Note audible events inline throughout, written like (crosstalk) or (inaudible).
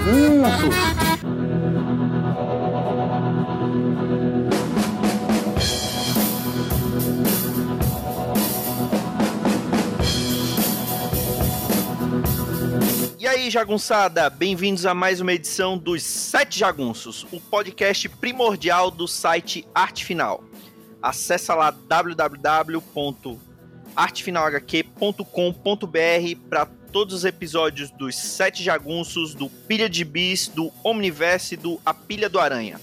jagunços. E aí, jagunçada, bem-vindos a mais uma edição dos Sete Jagunços, o podcast primordial do site Arte Final. Acesse lá www.artefinalhq.com.br para todos os episódios dos Sete Jagunços, do Pilha de Bis, do Omniverse e do A Pilha do Aranha.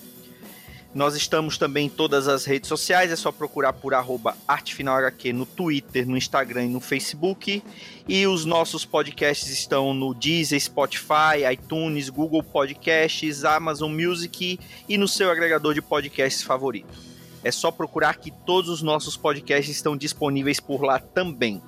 Nós estamos também em todas as redes sociais, é só procurar por ArtefinalHQ no Twitter, no Instagram e no Facebook. E os nossos podcasts estão no Deezer, Spotify, iTunes, Google Podcasts, Amazon Music e no seu agregador de podcasts favorito. É só procurar que todos os nossos podcasts estão disponíveis por lá também.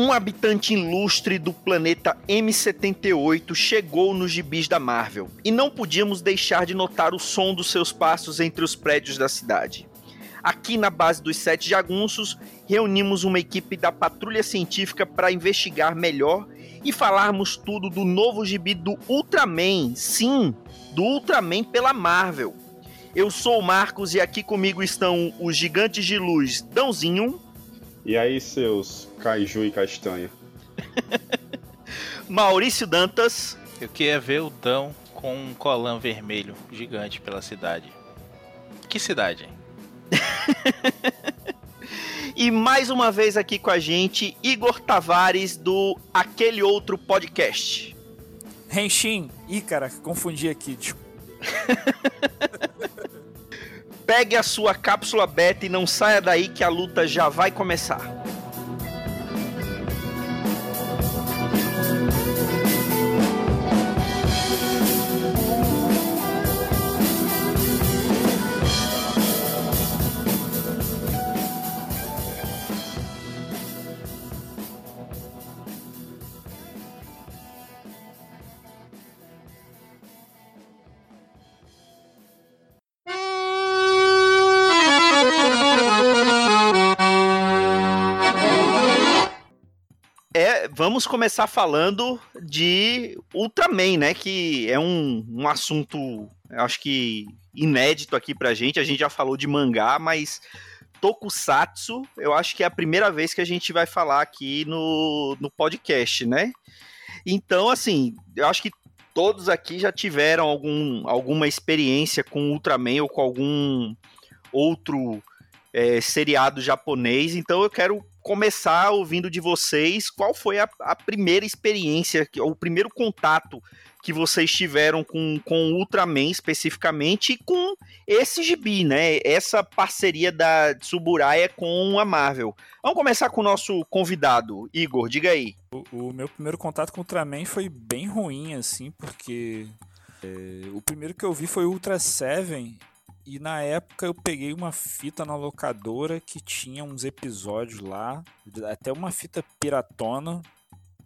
Um habitante ilustre do planeta M78 chegou nos gibis da Marvel e não podíamos deixar de notar o som dos seus passos entre os prédios da cidade. Aqui na base dos Sete Jagunços, reunimos uma equipe da Patrulha Científica para investigar melhor e falarmos tudo do novo gibi do Ultraman. Sim, do Ultraman pela Marvel. Eu sou o Marcos e aqui comigo estão os gigantes de luz Dãozinho. E aí, seus Kaiju e Castanha? (laughs) Maurício Dantas. Eu queria ver o Dão com um colã vermelho gigante pela cidade. Que cidade, hein? (laughs) e mais uma vez aqui com a gente, Igor Tavares do Aquele Outro Podcast. Henshin. Ih, cara, confundi aqui. (laughs) Pegue a sua cápsula beta e não saia daí que a luta já vai começar. Vamos começar falando de Ultraman, né? Que é um, um assunto, acho que inédito aqui pra gente. A gente já falou de mangá, mas Tokusatsu, eu acho que é a primeira vez que a gente vai falar aqui no, no podcast, né? Então, assim, eu acho que todos aqui já tiveram algum, alguma experiência com Ultraman ou com algum outro é, seriado japonês, então eu quero começar ouvindo de vocês qual foi a, a primeira experiência, o primeiro contato que vocês tiveram com, com Ultraman especificamente e com esse gibi, né? Essa parceria da Tsuburaya com a Marvel. Vamos começar com o nosso convidado, Igor, diga aí. O, o meu primeiro contato com Ultraman foi bem ruim, assim, porque é, o primeiro que eu vi foi Ultra Seven e na época eu peguei uma fita na locadora que tinha uns episódios lá, até uma fita piratona,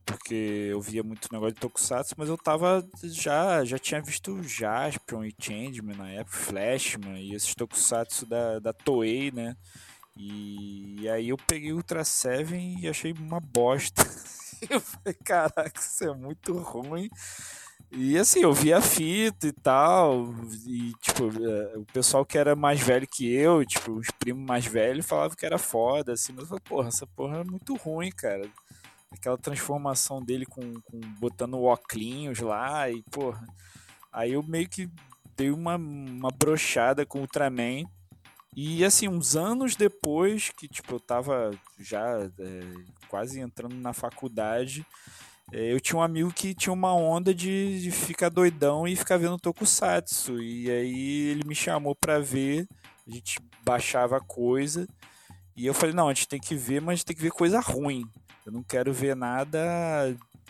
porque eu via muito negócio de Tokusatsu, mas eu tava já já tinha visto Jaspion e Changeman na época, Flashman e esses Tokusatsu da, da Toei, né? E, aí eu peguei Ultra Seven e achei uma bosta. (laughs) eu falei, caraca, isso é muito ruim. E assim, eu via fita e tal, e tipo, é, o pessoal que era mais velho que eu, tipo, os primos mais velhos falavam que era foda, assim, mas eu falei, porra, essa porra é muito ruim, cara. Aquela transformação dele com, com botando óculos lá e, porra. Aí eu meio que dei uma, uma brochada com o Ultraman. E assim, uns anos depois, que tipo, eu tava já é, quase entrando na faculdade, eu tinha um amigo que tinha uma onda de, de ficar doidão e ficar vendo Tokusatsu. E aí ele me chamou pra ver, a gente baixava coisa. E eu falei, não, a gente tem que ver, mas tem que ver coisa ruim. Eu não quero ver nada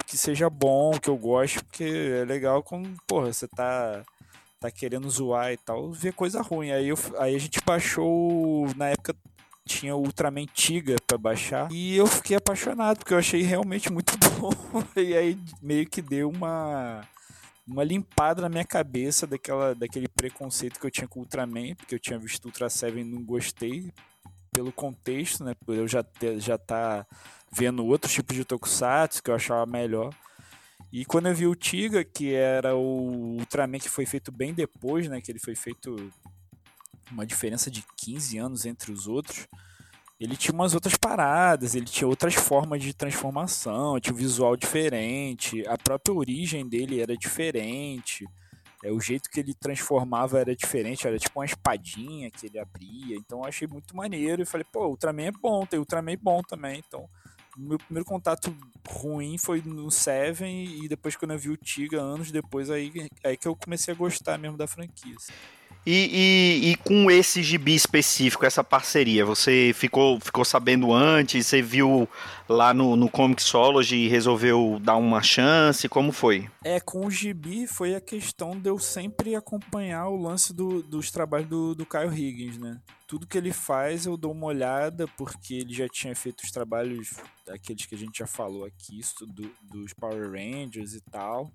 que seja bom, que eu goste, porque é legal quando, porra, você tá, tá querendo zoar e tal, ver coisa ruim. Aí, eu, aí a gente baixou, na época tinha o Ultraman Tiga para baixar e eu fiquei apaixonado porque eu achei realmente muito (laughs) bom e aí meio que deu uma uma limpada na minha cabeça daquela daquele preconceito que eu tinha com o Ultraman porque eu tinha visto Ultra Seven e não gostei pelo contexto né por eu já ter, já tá vendo outros tipos de tokusatsu que eu achava melhor E quando eu vi o Tiga, que era o Ultraman que foi feito bem depois, né? Que ele foi feito uma diferença de 15 anos entre os outros. Ele tinha umas outras paradas, ele tinha outras formas de transformação, tinha um visual diferente, a própria origem dele era diferente. É, o jeito que ele transformava era diferente, era tipo uma espadinha que ele abria. Então eu achei muito maneiro e falei, pô, Ultraman é bom, tem Ultraman bom também. Então, meu primeiro contato ruim foi no Seven e depois quando eu vi o Tiga anos depois aí, aí que eu comecei a gostar mesmo da franquia. Assim. E, e, e, com esse gibi específico, essa parceria, você ficou, ficou sabendo antes? Você viu lá no, no Comixology e resolveu dar uma chance? Como foi? É, com o gibi foi a questão de eu sempre acompanhar o lance do, dos trabalhos do, do Kyle Higgins, né? Tudo que ele faz eu dou uma olhada, porque ele já tinha feito os trabalhos, aqueles que a gente já falou aqui, do, dos Power Rangers e tal.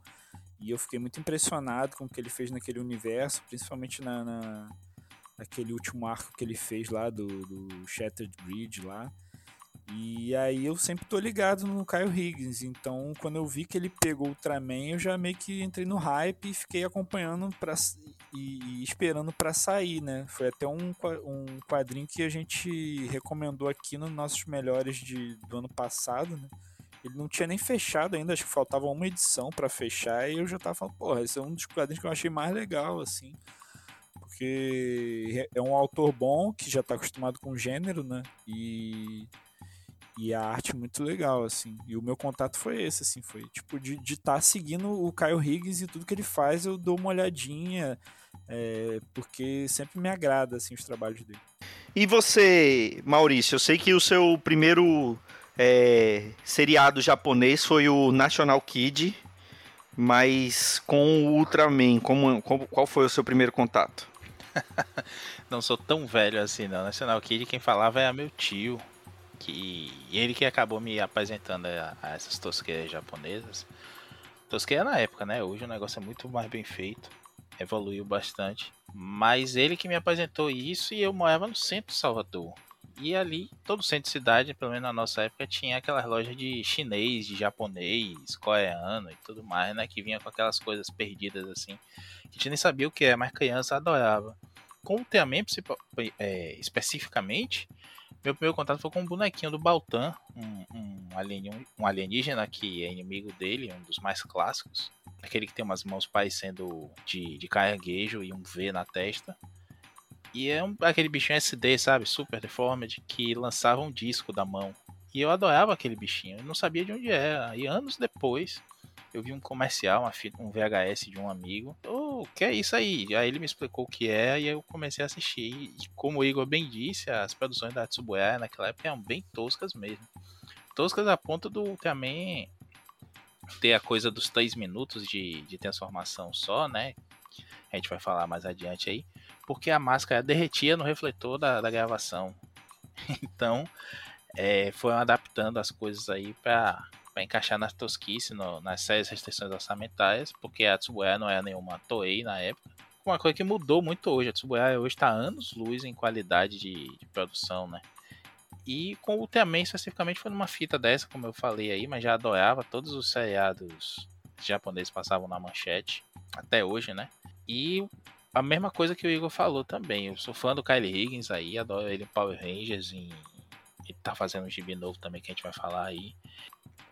E eu fiquei muito impressionado com o que ele fez naquele universo, principalmente na, na naquele último arco que ele fez lá do, do Shattered Bridge lá. E aí eu sempre tô ligado no Kyle Higgins, então quando eu vi que ele pegou o Ultraman, eu já meio que entrei no hype e fiquei acompanhando pra, e, e esperando para sair, né? Foi até um, um quadrinho que a gente recomendou aqui nos nossos melhores de, do ano passado, né? Ele não tinha nem fechado ainda, acho que faltava uma edição para fechar, e eu já tava falando, porra, esse é um dos quadrinhos que eu achei mais legal, assim. Porque é um autor bom, que já tá acostumado com o gênero, né? E, e a arte muito legal, assim. E o meu contato foi esse, assim, foi tipo de estar tá seguindo o Kyle Higgins e tudo que ele faz, eu dou uma olhadinha, é, porque sempre me agrada, assim, os trabalhos dele. E você, Maurício, eu sei que o seu primeiro é, seriado japonês foi o National Kid, mas com o Ultraman, como, como, qual foi o seu primeiro contato? (laughs) não sou tão velho assim, não. National Kid, quem falava é meu tio, que ele que acabou me apresentando a, a essas tosqueiras japonesas. Tosqueira na época, né? Hoje o negócio é muito mais bem feito, evoluiu bastante. Mas ele que me apresentou isso e eu morava no centro de Salvador. E ali, todo centro de cidade, pelo menos na nossa época, tinha aquelas lojas de chinês, de japonês, coreano e tudo mais, né? Que vinha com aquelas coisas perdidas assim. Que a gente nem sabia o que é, mas criança adorava. Com o Ultraman, é, especificamente, meu primeiro contato foi com um bonequinho do Baltan, um, um, alien, um alienígena que é inimigo dele, um dos mais clássicos. Aquele que tem umas mãos parecendo de, de caranguejo e um V na testa. E é um, aquele bichinho SD, sabe? Super deformed, que lançava um disco da mão. E eu adorava aquele bichinho, eu não sabia de onde era. E anos depois, eu vi um comercial, um VHS de um amigo. O oh, que é isso aí? Aí ele me explicou o que é e eu comecei a assistir. E como o Igor bem disse, as produções da Tsubuya naquela época eram bem toscas mesmo. Toscas a ponto do também ter a coisa dos 3 minutos de, de transformação só, né? A gente vai falar mais adiante aí porque a máscara derretia no refletor da, da gravação. (laughs) Então, é, foram adaptando as coisas aí para encaixar na tosquice, no, nas sérias restrições orçamentárias, porque a Tsubuya não era nenhuma Toei na época. Uma coisa que mudou muito hoje, a Tsubuya hoje está anos luz em qualidade de, de produção, né? E com o Ultraman especificamente foi numa fita dessa, como eu falei aí, mas já adorava todos os seriados japoneses passavam na manchete, até hoje, né? E a mesma coisa que o Igor falou também. Eu sou fã do Kylie Higgins aí, adoro ele em Power Rangers. Ele tá fazendo um gibi novo também que a gente vai falar aí.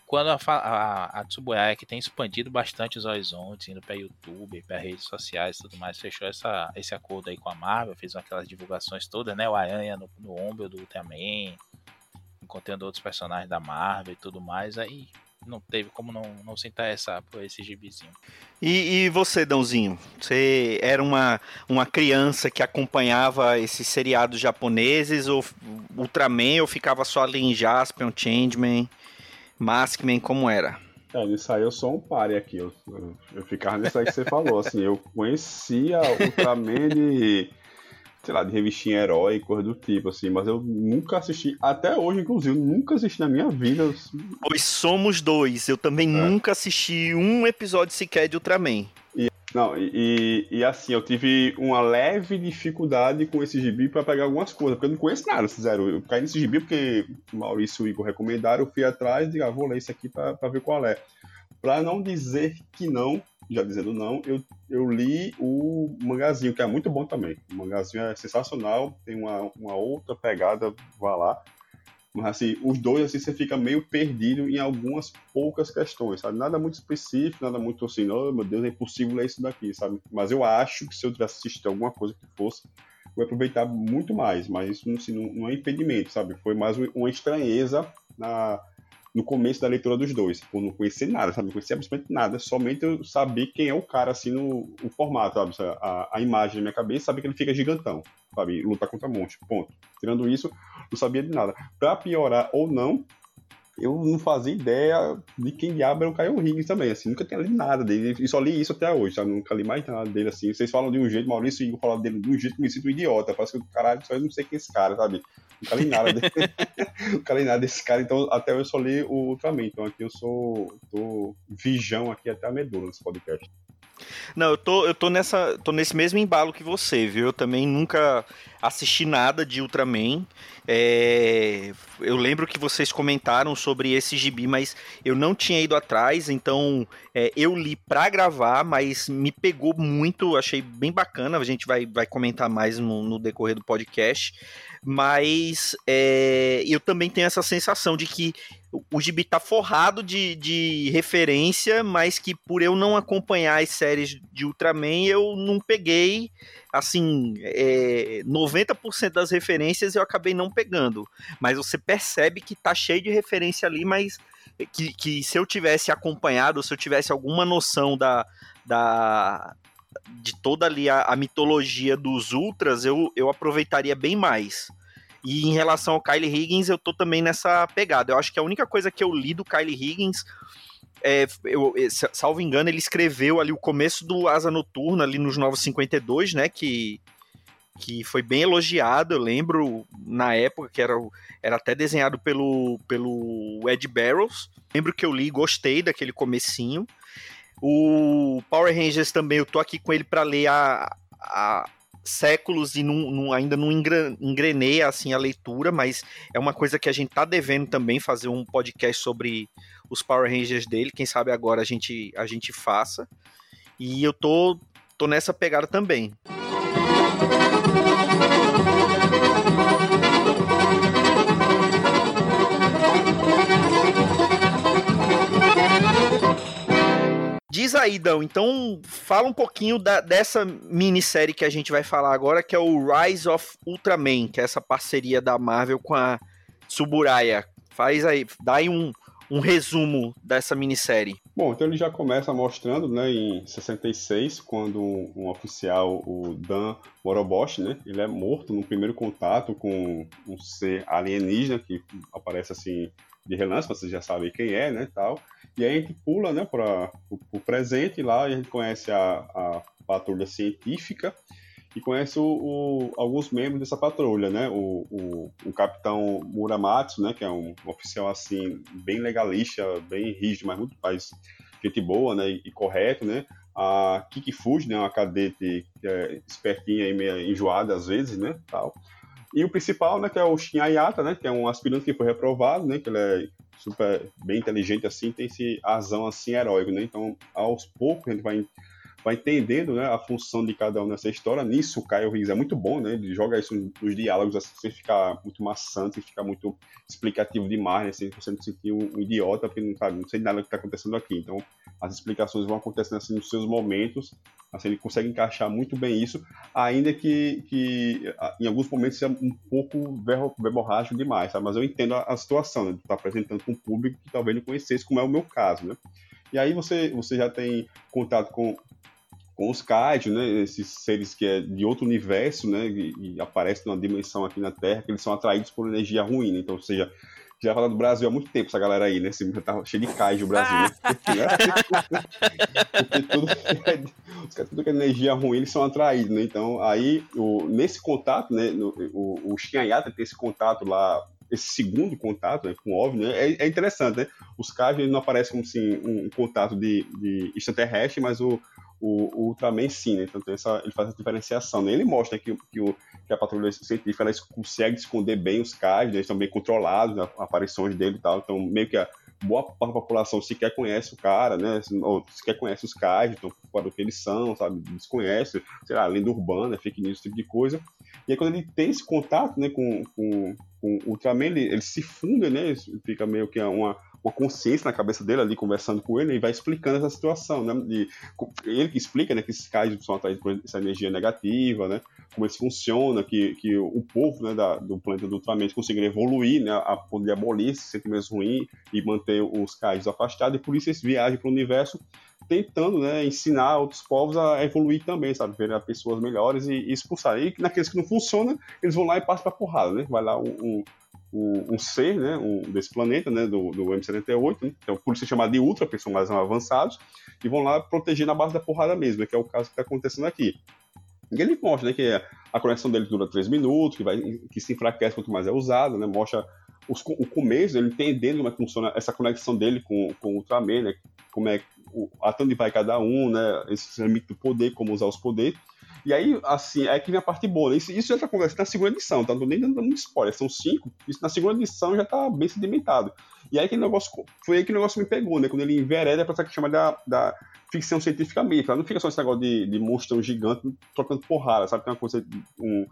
Quando a, a, a Tsubuya, que tem expandido bastante os horizontes, indo para YouTube, para redes sociais e tudo mais, fechou essa, esse acordo aí com a Marvel, fez aquelas divulgações todas, né? O Aranha no, no ombro do Ultraman, encontrando outros personagens da Marvel e tudo mais. Aí não teve como não, não se interessar por esse gibizinho. E, e, você, Dãozinho? Você era uma, uma criança que acompanhava esses seriados japoneses, ou Ultraman, ou ficava só ali em Jaspion, Changeman, Maskman, como era? É, nisso aí eu sou um pare aqui. Eu, eu, eu ficava nisso aí que você falou. Assim, eu conhecia Ultraman de sei lá, de revistinha herói, coisa do tipo, assim, mas eu nunca assisti, até hoje, inclusive, nunca assisti na minha vida. Pois somos dois, eu também é. nunca assisti um episódio sequer de Ultraman. E, não, e, e, assim, eu tive uma leve dificuldade com esse gibi para pegar algumas coisas, porque eu não conheço nada, zero. Eu caí nesse gibi porque o Maurício e o Igor recomendaram, eu fui atrás e ah, vou ler isso aqui para ver qual é. Pra não dizer que não, já dizendo não, eu, eu li o mangazinho, que é muito bom também. O mangazinho é sensacional, tem uma, uma outra pegada, vá lá. Mas assim, os dois assim, você fica meio perdido em algumas poucas questões, sabe? Nada muito específico, nada muito assim, oh meu Deus, é impossível ler isso daqui, sabe? Mas eu acho que se eu tivesse assistido alguma coisa que fosse, eu ia aproveitar muito mais, mas isso assim, não, não é impedimento, sabe? Foi mais uma estranheza na, no começo da leitura dos dois, por não conhecer nada, sabe? Não conhecia absolutamente nada, somente eu saber quem é o cara, assim, no o formato, sabe? A, a imagem na minha cabeça, saber que ele fica gigantão, sabe? Luta contra monstro, ponto. Tirando isso, não sabia de nada. Pra piorar ou não, eu não fazia ideia de quem diabo era o Caio Higgins também, assim, nunca tinha lido nada dele, e só li isso até hoje, sabe? Nunca li mais nada dele, assim. Vocês falam de um jeito, Maurício Igor falam dele de um jeito que me sinto um idiota, parece que, caralho, só eu não sei quem é esse cara, sabe? Nunca li nada dele. (laughs) nunca li nada desse cara, então até eu só li o Ultraman, então aqui eu sou, tô vijão aqui até a medula nesse podcast. Não, eu tô, eu tô nessa. tô nesse mesmo embalo que você, viu? Eu também nunca assisti nada de Ultraman. É, eu lembro que vocês comentaram sobre esse gibi, mas eu não tinha ido atrás, então é, eu li pra gravar, mas me pegou muito, achei bem bacana. A gente vai, vai comentar mais no, no decorrer do podcast mas é, eu também tenho essa sensação de que o gibi tá forrado de, de referência, mas que por eu não acompanhar as séries de Ultraman, eu não peguei, assim, é, 90% das referências eu acabei não pegando. Mas você percebe que tá cheio de referência ali, mas que, que se eu tivesse acompanhado, se eu tivesse alguma noção da, da, de toda ali a, a, mitologia dos Ultras, eu, eu aproveitaria bem mais. E em relação ao Kylie Higgins, eu tô também nessa pegada. Eu acho que a única coisa que eu li do Kylie Higgins, é, eu, salvo engano, ele escreveu ali o começo do Asa Noturna, ali nos 952, né? Que, que foi bem elogiado, eu lembro na época que era, era até desenhado pelo, pelo Ed Barrows. Lembro que eu li, gostei daquele comecinho. O Power Rangers também, eu tô aqui com ele para ler a, a, séculos e não, não, ainda não engrenei assim a leitura, mas é uma coisa que a gente tá devendo também fazer um podcast sobre os Power Rangers dele. Quem sabe agora a gente, a gente faça. E eu tô, tô nessa pegada também. Diz aí, Dão, então fala um pouquinho da, dessa minissérie que a gente vai falar agora, que é o Rise of Ultraman, que é essa parceria da Marvel com a Suburaya. Faz aí, dá aí um, um resumo dessa minissérie. Bom, então ele já começa mostrando, né, em 66, quando um, um oficial, o Dan Moroboshi, né, ele é morto no primeiro contato com um ser alienígena que aparece assim de relance, vocês já sabem quem é, né, tal. E aí a gente pula, né, para o presente lá, a gente conhece a, a patrulha científica e conhece o, o, alguns membros dessa patrulha, né, o, o, o, capitão Muramatsu, né, que é um oficial, assim, bem legalista, bem rígido, mas muito mais gente boa, né, e, e correto, né, a Kiki Fuji, né, uma cadete é, espertinha e meio enjoada às vezes, né, tal. E o principal, né, que é o Shin Ayata, né, que é um aspirante que foi reprovado, né, que ele é super bem inteligente assim, tem esse azão assim heróico, né? Então, aos poucos a gente vai vai entendendo né, a função de cada um nessa história. Nisso, o Kyle Reese é muito bom, né? Ele joga isso nos diálogos assim, sem ficar muito maçante, sem ficar muito explicativo demais, né? Sem você não sentir um, idiota, porque não, sabe, não sei nada do que está acontecendo aqui. Então, as explicações vão acontecendo assim nos seus momentos. Assim, ele consegue encaixar muito bem isso, ainda que, que em alguns momentos seja um pouco verborrágico demais, sabe? Mas eu entendo a, a situação, né? Tá apresentando para um público que talvez não conhecesse, como é o meu caso, né? E aí você, você já tem contato com com os Kaiju, né, esses seres que é de outro universo, né, e, e aparecem numa dimensão aqui na Terra, que eles são atraídos por energia ruim, né? então, ou seja, já fala do Brasil há muito tempo, essa galera aí, né? Esse, tá cheio de kaiju o Brasil, né? Porque tudo que é, os caras, tudo que é energia ruim, eles são atraídos, né? Então, aí, o, nesse contato, né? No, o, o Shinayata tem esse contato lá, esse segundo contato né, com o OVNI, né, é, é, interessante, né? Os kaiju não aparecem como assim, um, um contato de, de extraterrestre, mas o, o, o Ultraman sim, né? Então essa, ele faz essa diferenciação. Né? Ele mostra que, que, o, que a patrulha científica ela consegue esconder bem os caras, né? eles estão bem controlados, né? aparições dele e tal. Então, meio que a, boa parte da população sequer conhece o cara, né? Ou sequer conhece os caras, então fora do que eles são, sabe? Desconhece, sei lá, lenda urbana, fake news, esse tipo de coisa. E aí quando ele tem esse contato, né, com, com, com o Ultraman, ele, ele se funda, né? Fica meio que uma, uma consciência na cabeça dele ali, conversando com ele, e vai explicando essa situação, né? E ele que explica, né, que esses casos são atraídos por essa energia negativa, né? Como isso funciona, que, que o povo né, da, do planeta do Ultraman conseguiu evoluir, né? A poder abolir esse sentimento ruim e manter os casos afastados, e por isso eles viajam para o universo tentando né, ensinar outros povos a evoluir também, sabe? Virar pessoas melhores e, e expulsar. E naqueles que não funcionam, eles vão lá e passam pra porrada, né? Vai lá um, um um, ser né, um, desse planeta, né, do, do M78, né, então por isso é chamado de Ultra, porque são mais avançados, e vão lá proteger na base da porrada mesmo, né, que é o caso que está acontecendo aqui. E ele mostra né, que a conexão dele dura 3 minutos, que, vai, que se enfraquece quanto mais é usado, né, mostra os, o começo, ele entendendo como é que funciona essa conexão dele com, com o Ultraman, né, como é o, até onde vai cada um, né, esse limite do poder, como usar os poderes, e aí, assim, é que vem a parte boa. Né? Isso, isso já tá conversando na segunda edição, tá? Não tô nem dando spoiler, são cinco. Isso na segunda edição já tá bem sedimentado. E aí que negócio, foi aí que o negócio me pegou, né? Quando ele envereda pra essa que chama da, da ficção científica mesmo. Não fica só esse negócio de, de monstrão gigante trocando porrada, sabe? Tem uma coisa, um,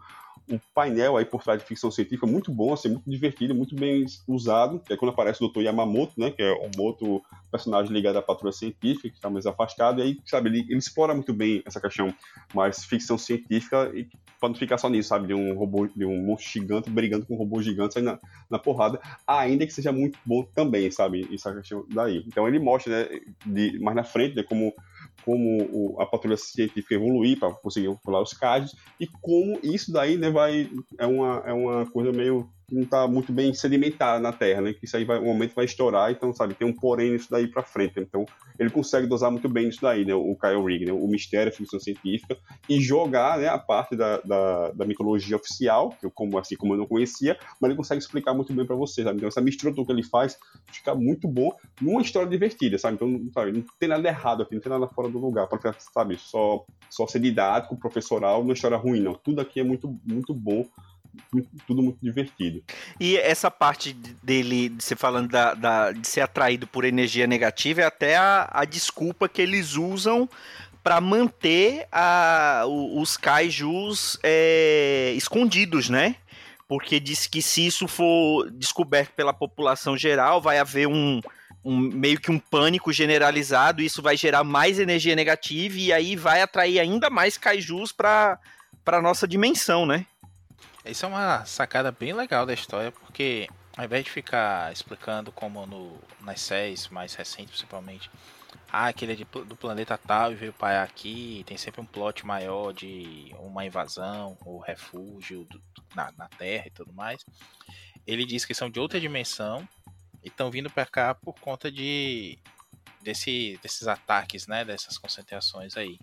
um painel aí por trás de ficção científica muito bom, assim, muito divertido, muito bem usado. Que é quando aparece o Dr. Yamamoto, né? Que é um outro personagem ligado à patrulha científica, que está mais afastado. E aí, sabe, ele, ele explora muito bem essa questão mais ficção científica e para não ficar só nisso, sabe? De um robô, de um monstro gigante brigando com um robô gigante na, na porrada, ainda que seja muito bom também, sabe? Essa questão daí. Então ele mostra, né, de, mais na frente, né, como como o, a patrulha científica evoluir para conseguir pular os casos e como isso daí né, vai é uma, é uma coisa meio não está muito bem sedimentada na Terra, né? Que isso aí vai, um momento vai estourar, então, sabe, tem um porém nisso daí para frente. Então, ele consegue dosar muito bem isso daí, né? O Kyle Rigg, né? O mistério, a ficção científica, e jogar, né, a parte da, da, da, mitologia oficial, que eu, como, assim, como eu não conhecia, mas ele consegue explicar muito bem para você, sabe? Então, essa mistura que ele faz fica muito bom numa história divertida, sabe? Então, sabe, não tem nada errado aqui, não tem nada fora do lugar, para sabe, só, só ser didático, professoral, uma história ruim, não. Tudo aqui é muito, muito bom tudo muito divertido. E essa parte dele, de você falando da, da, de ser atraído por energia negativa, é até a, a desculpa que eles usam para manter a, os kaijus é, escondidos, né? Porque diz que se isso for descoberto pela população geral, vai haver um, um, meio que um pânico generalizado, isso vai gerar mais energia negativa e aí vai atrair ainda mais kaijus para para nossa dimensão, né? Isso é uma sacada bem legal da história, porque ao invés de ficar explicando como no, nas séries mais recentes, principalmente, ah, aquele é de, do planeta tal e veio parar aqui, tem sempre um plot maior de uma invasão ou refúgio do, na, na Terra e tudo mais. Ele diz que são de outra dimensão e estão vindo para cá por conta de desse, desses ataques, né, dessas concentrações aí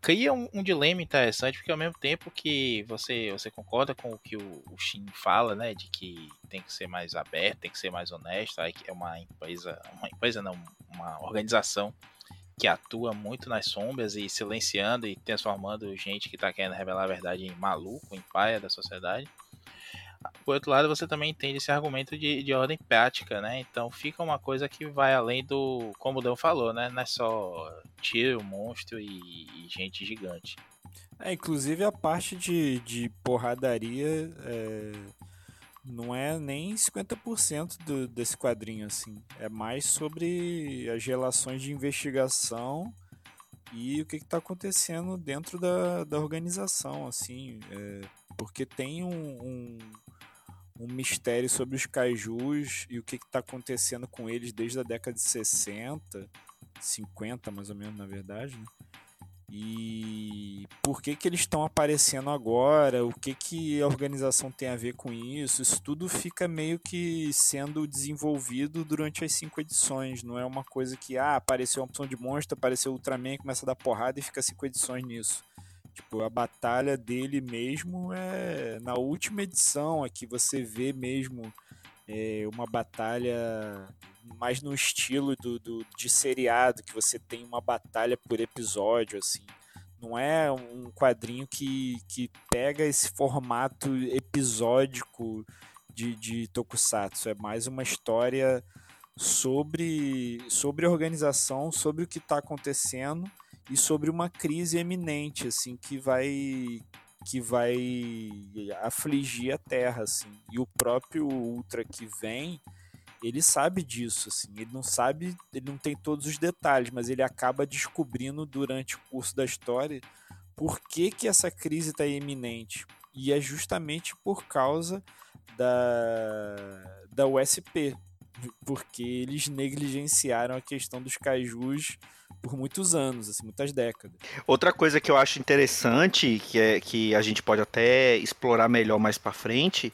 cria um, um, dilema interessante, porque ao mesmo tempo que você, você concorda com o que o, o Shin fala, né, de que tem que ser mais aberto, tem que ser mais honesto, é uma empresa, uma empresa não, uma organização que atua muito nas sombras e silenciando e transformando gente que está querendo revelar a verdade em maluco, em paia da sociedade. Por outro lado, você também entende esse argumento de, de ordem prática, né? Então fica uma coisa que vai além do, como o Dan falou, né? Não é só tiro, monstro e, e gente gigante. É, inclusive a parte de, de porradaria é, não é nem 50% do, desse quadrinho, assim. É mais sobre as relações de investigação e o que está acontecendo dentro da, da organização, assim. É, porque tem um, um um mistério sobre os kaijus e o que está acontecendo com eles desde a década de 60, 50 mais ou menos, na verdade, né? E por que que eles estão aparecendo agora? O que que a organização tem a ver com isso? Isso tudo fica meio que sendo desenvolvido durante as cinco edições. Não é uma coisa que ah, apareceu uma opção de monstro, apareceu Ultraman, começa a dar porrada e fica cinco edições nisso. Tipo, a batalha dele mesmo é na última edição, aqui você vê mesmo é, uma batalha mais no estilo do, do, de seriado, que você tem uma batalha por episódio, assim. Não é um quadrinho que, que pega esse formato episódico de, de Tokusatsu. É mais uma história sobre, sobre organização, sobre o que está acontecendo e sobre uma crise eminente, assim, que vai que vai afligir a Terra, assim. E o próprio Ultra que vem, ele sabe disso, assim. Ele não sabe, ele não tem todos os detalhes, mas ele acaba descobrindo durante o curso da história por que, que essa crise está iminente. E é justamente por causa da, da USP, porque eles negligenciaram a questão dos cajus por muitos anos, assim, muitas décadas. Outra coisa que eu acho interessante, que, é, que a gente pode até explorar melhor mais para frente,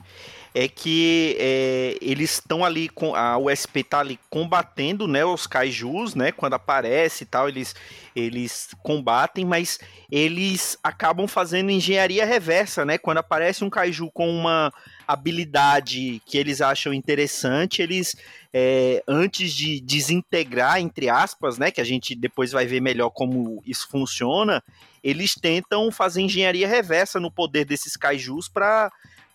é que é, eles estão ali com a USP tá ali combatendo, né, os kaijus, né, quando aparece e tal, eles eles combatem, mas eles acabam fazendo engenharia reversa, né? Quando aparece um kaiju com uma habilidade que eles acham interessante, eles é, antes de desintegrar, entre aspas, né, que a gente depois vai ver melhor como isso funciona, eles tentam fazer engenharia reversa no poder desses kaijus para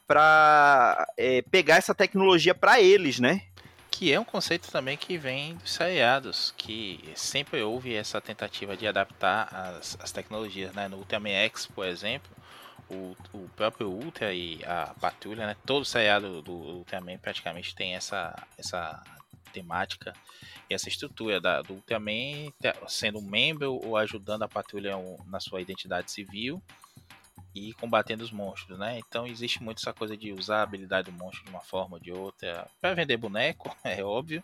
para é, pegar essa tecnologia para eles, né? Que é um conceito também que vem dos seriados, que sempre houve essa tentativa de adaptar as, as tecnologias, né? No Ultraman X, por exemplo, o, o próprio Ultra e a Patrulha, né? Todo seriado do Ultraman praticamente tem essa, essa temática e essa estrutura da, do Ultraman sendo um membro ou ajudando a Patrulha na sua identidade civil e combatendo os monstros, né? Então existe muito essa coisa de usar a habilidade do monstro de uma forma ou de outra para vender boneco, (laughs) é óbvio,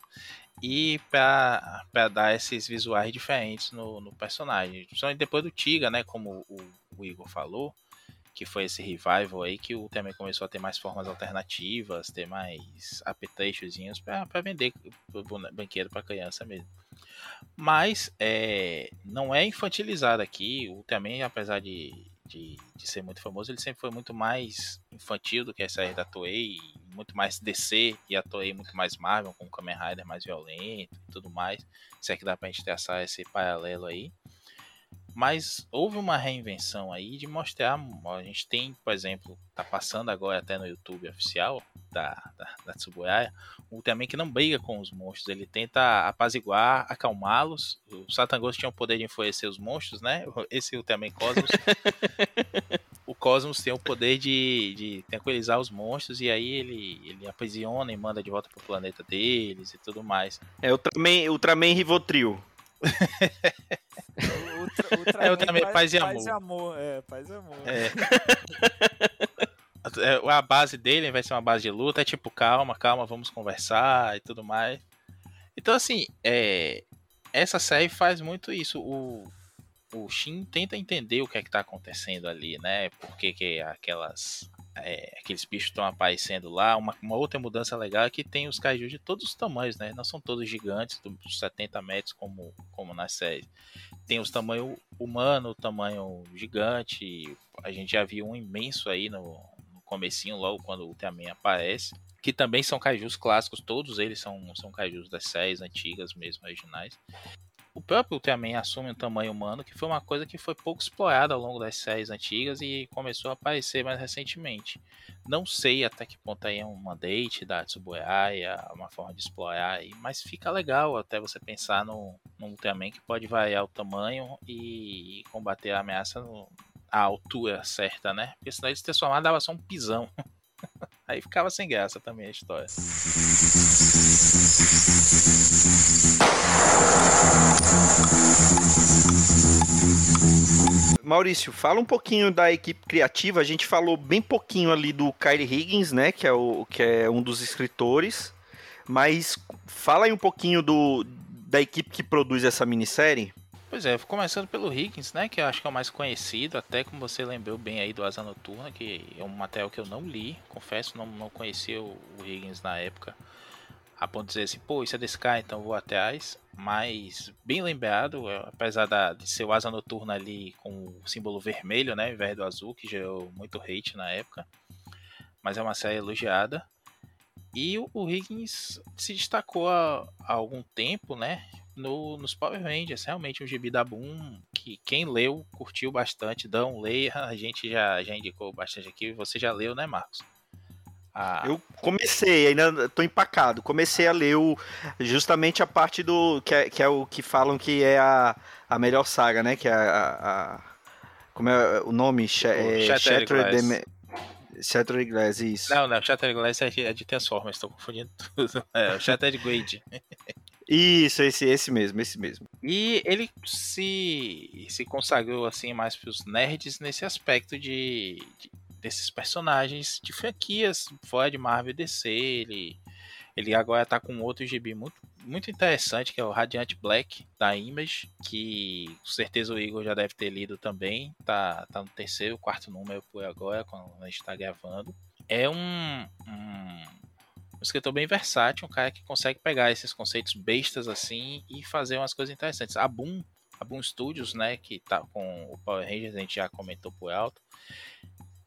e para dar esses visuais diferentes no, no personagem. Principalmente depois do Tiga, né? Como o, o, Igor falou, que foi esse revival aí que o também começou a ter mais formas alternativas, ter mais apeteixozinhos para vender brinquedo para criança mesmo. Mas é, não é infantilizado aqui. O também, apesar de de, de ser muito famoso, ele sempre foi muito mais infantil do que essa série da Toei, muito mais DC e a Toei muito mais Marvel, com o Kamen Rider mais violento e tudo mais. Se é que dá pra gente traçar esse paralelo aí. Mas houve uma reinvenção aí de mostrar. A gente tem, por exemplo, tá passando agora até no YouTube oficial da, da, da Tsuburaya, o Ultraman que não briga com os monstros, ele tenta apaziguar, acalmá-los. O Satangos tinha o poder de enfurecer os monstros, né? (laughs) Esse Ultraman Cosmos. (laughs) o Cosmos tem o poder de, de tranquilizar os monstros e aí ele, ele aprisiona e manda de volta pro planeta deles e tudo mais. É o Ultraman, Ultraman Rivotril. (laughs) Ultra, Ultraman, (laughs) é, Ultraman paz, paz, e amor. Paz e amor, é, paz e amor. É. (laughs) É, a base dele vai ser uma base de luta, é tipo, calma, calma, vamos conversar e tudo mais. Então, assim, é, essa série faz muito isso. O, o Shin tenta entender o que é que tá acontecendo ali, né? Por que, que aquelas, é, aqueles bichos estão aparecendo lá. Uma, uma, outra mudança legal é que tem os kaijus de todos os tamanhos, né? Não são todos gigantes, dos 70 metros como, como na série. Tem os tamanho humano, o tamanho gigante. A gente já viu um imenso aí no, comecinho, logo quando o Ultraman aparece. Que também são kaijus clássicos, todos eles são, são kaijus das séries antigas mesmo, originais. O próprio Ultraman assume um tamanho humano, que foi uma coisa que foi pouco explorada ao longo das séries antigas e começou a aparecer mais recentemente. Não sei até que ponto aí é um mandate da Tsuburaya, uma forma de explorar mas fica legal até você pensar no Ultraman que pode variar o tamanho e combater a ameaça no, a altura certa, né? Porque senão eles transformaram dava só um pisão. (laughs) Aí ficava sem graça também a história. Maurício, fala um pouquinho da equipe criativa. A gente falou bem pouquinho ali do Kylie Higgins, né? Que é, o, que é um dos escritores. Mas fala aí um pouquinho do, da equipe que produz essa minissérie. Pois é, começando pelo Higgins, né, que eu acho que é o mais conhecido, até como você lembrou bem aí do Asa Noturna, que é um material que eu não li, confesso, não, não conhecia o, o Higgins na época, a ponto de dizer assim, pô, isso é desse cara, então vou atrás, mas bem lembrado, é, apesar da, de ser o Asa Noturna ali com o símbolo vermelho, né, ao invés do azul, que gerou muito hate na época, mas é uma série elogiada, e o, o Higgins se destacou há, há algum tempo, né, no, nos Power Rangers. Realmente um gibi da Boom que quem leu curtiu bastante. Dão, leia, a gente já, já indicou bastante aqui. Você já leu, né, Marcos? A... Eu comecei, ainda tô empacado. Comecei a ler o, justamente a parte do. Que é, que é o que falam que é a, a melhor saga, né? Que é a. a como é o nome? Sh é, Shattered Glass. Shattered Glass, isso. Não, não, Shattered Glass é de, é de Transformers, tô confundindo (laughs) tudo. É, o Shattered Grade. (laughs) Isso, esse, esse mesmo, esse mesmo. E ele se, se consagrou assim mais para os nerds nesse aspecto de, de, desses personagens de franquias fora de Marvel DC. Ele, ele agora tá com outro gibi muito, muito interessante, que é o Radiant Black da Image, que com certeza o Igor já deve ter lido também. Tá, tá no terceiro, quarto número por agora, quando a gente tá gravando. É um, um um escritor bem versátil, um cara que consegue pegar esses conceitos bestas assim e fazer umas coisas interessantes. A Boom, a Boom Studios, né, que tá com o Power Rangers, a gente já comentou por alto,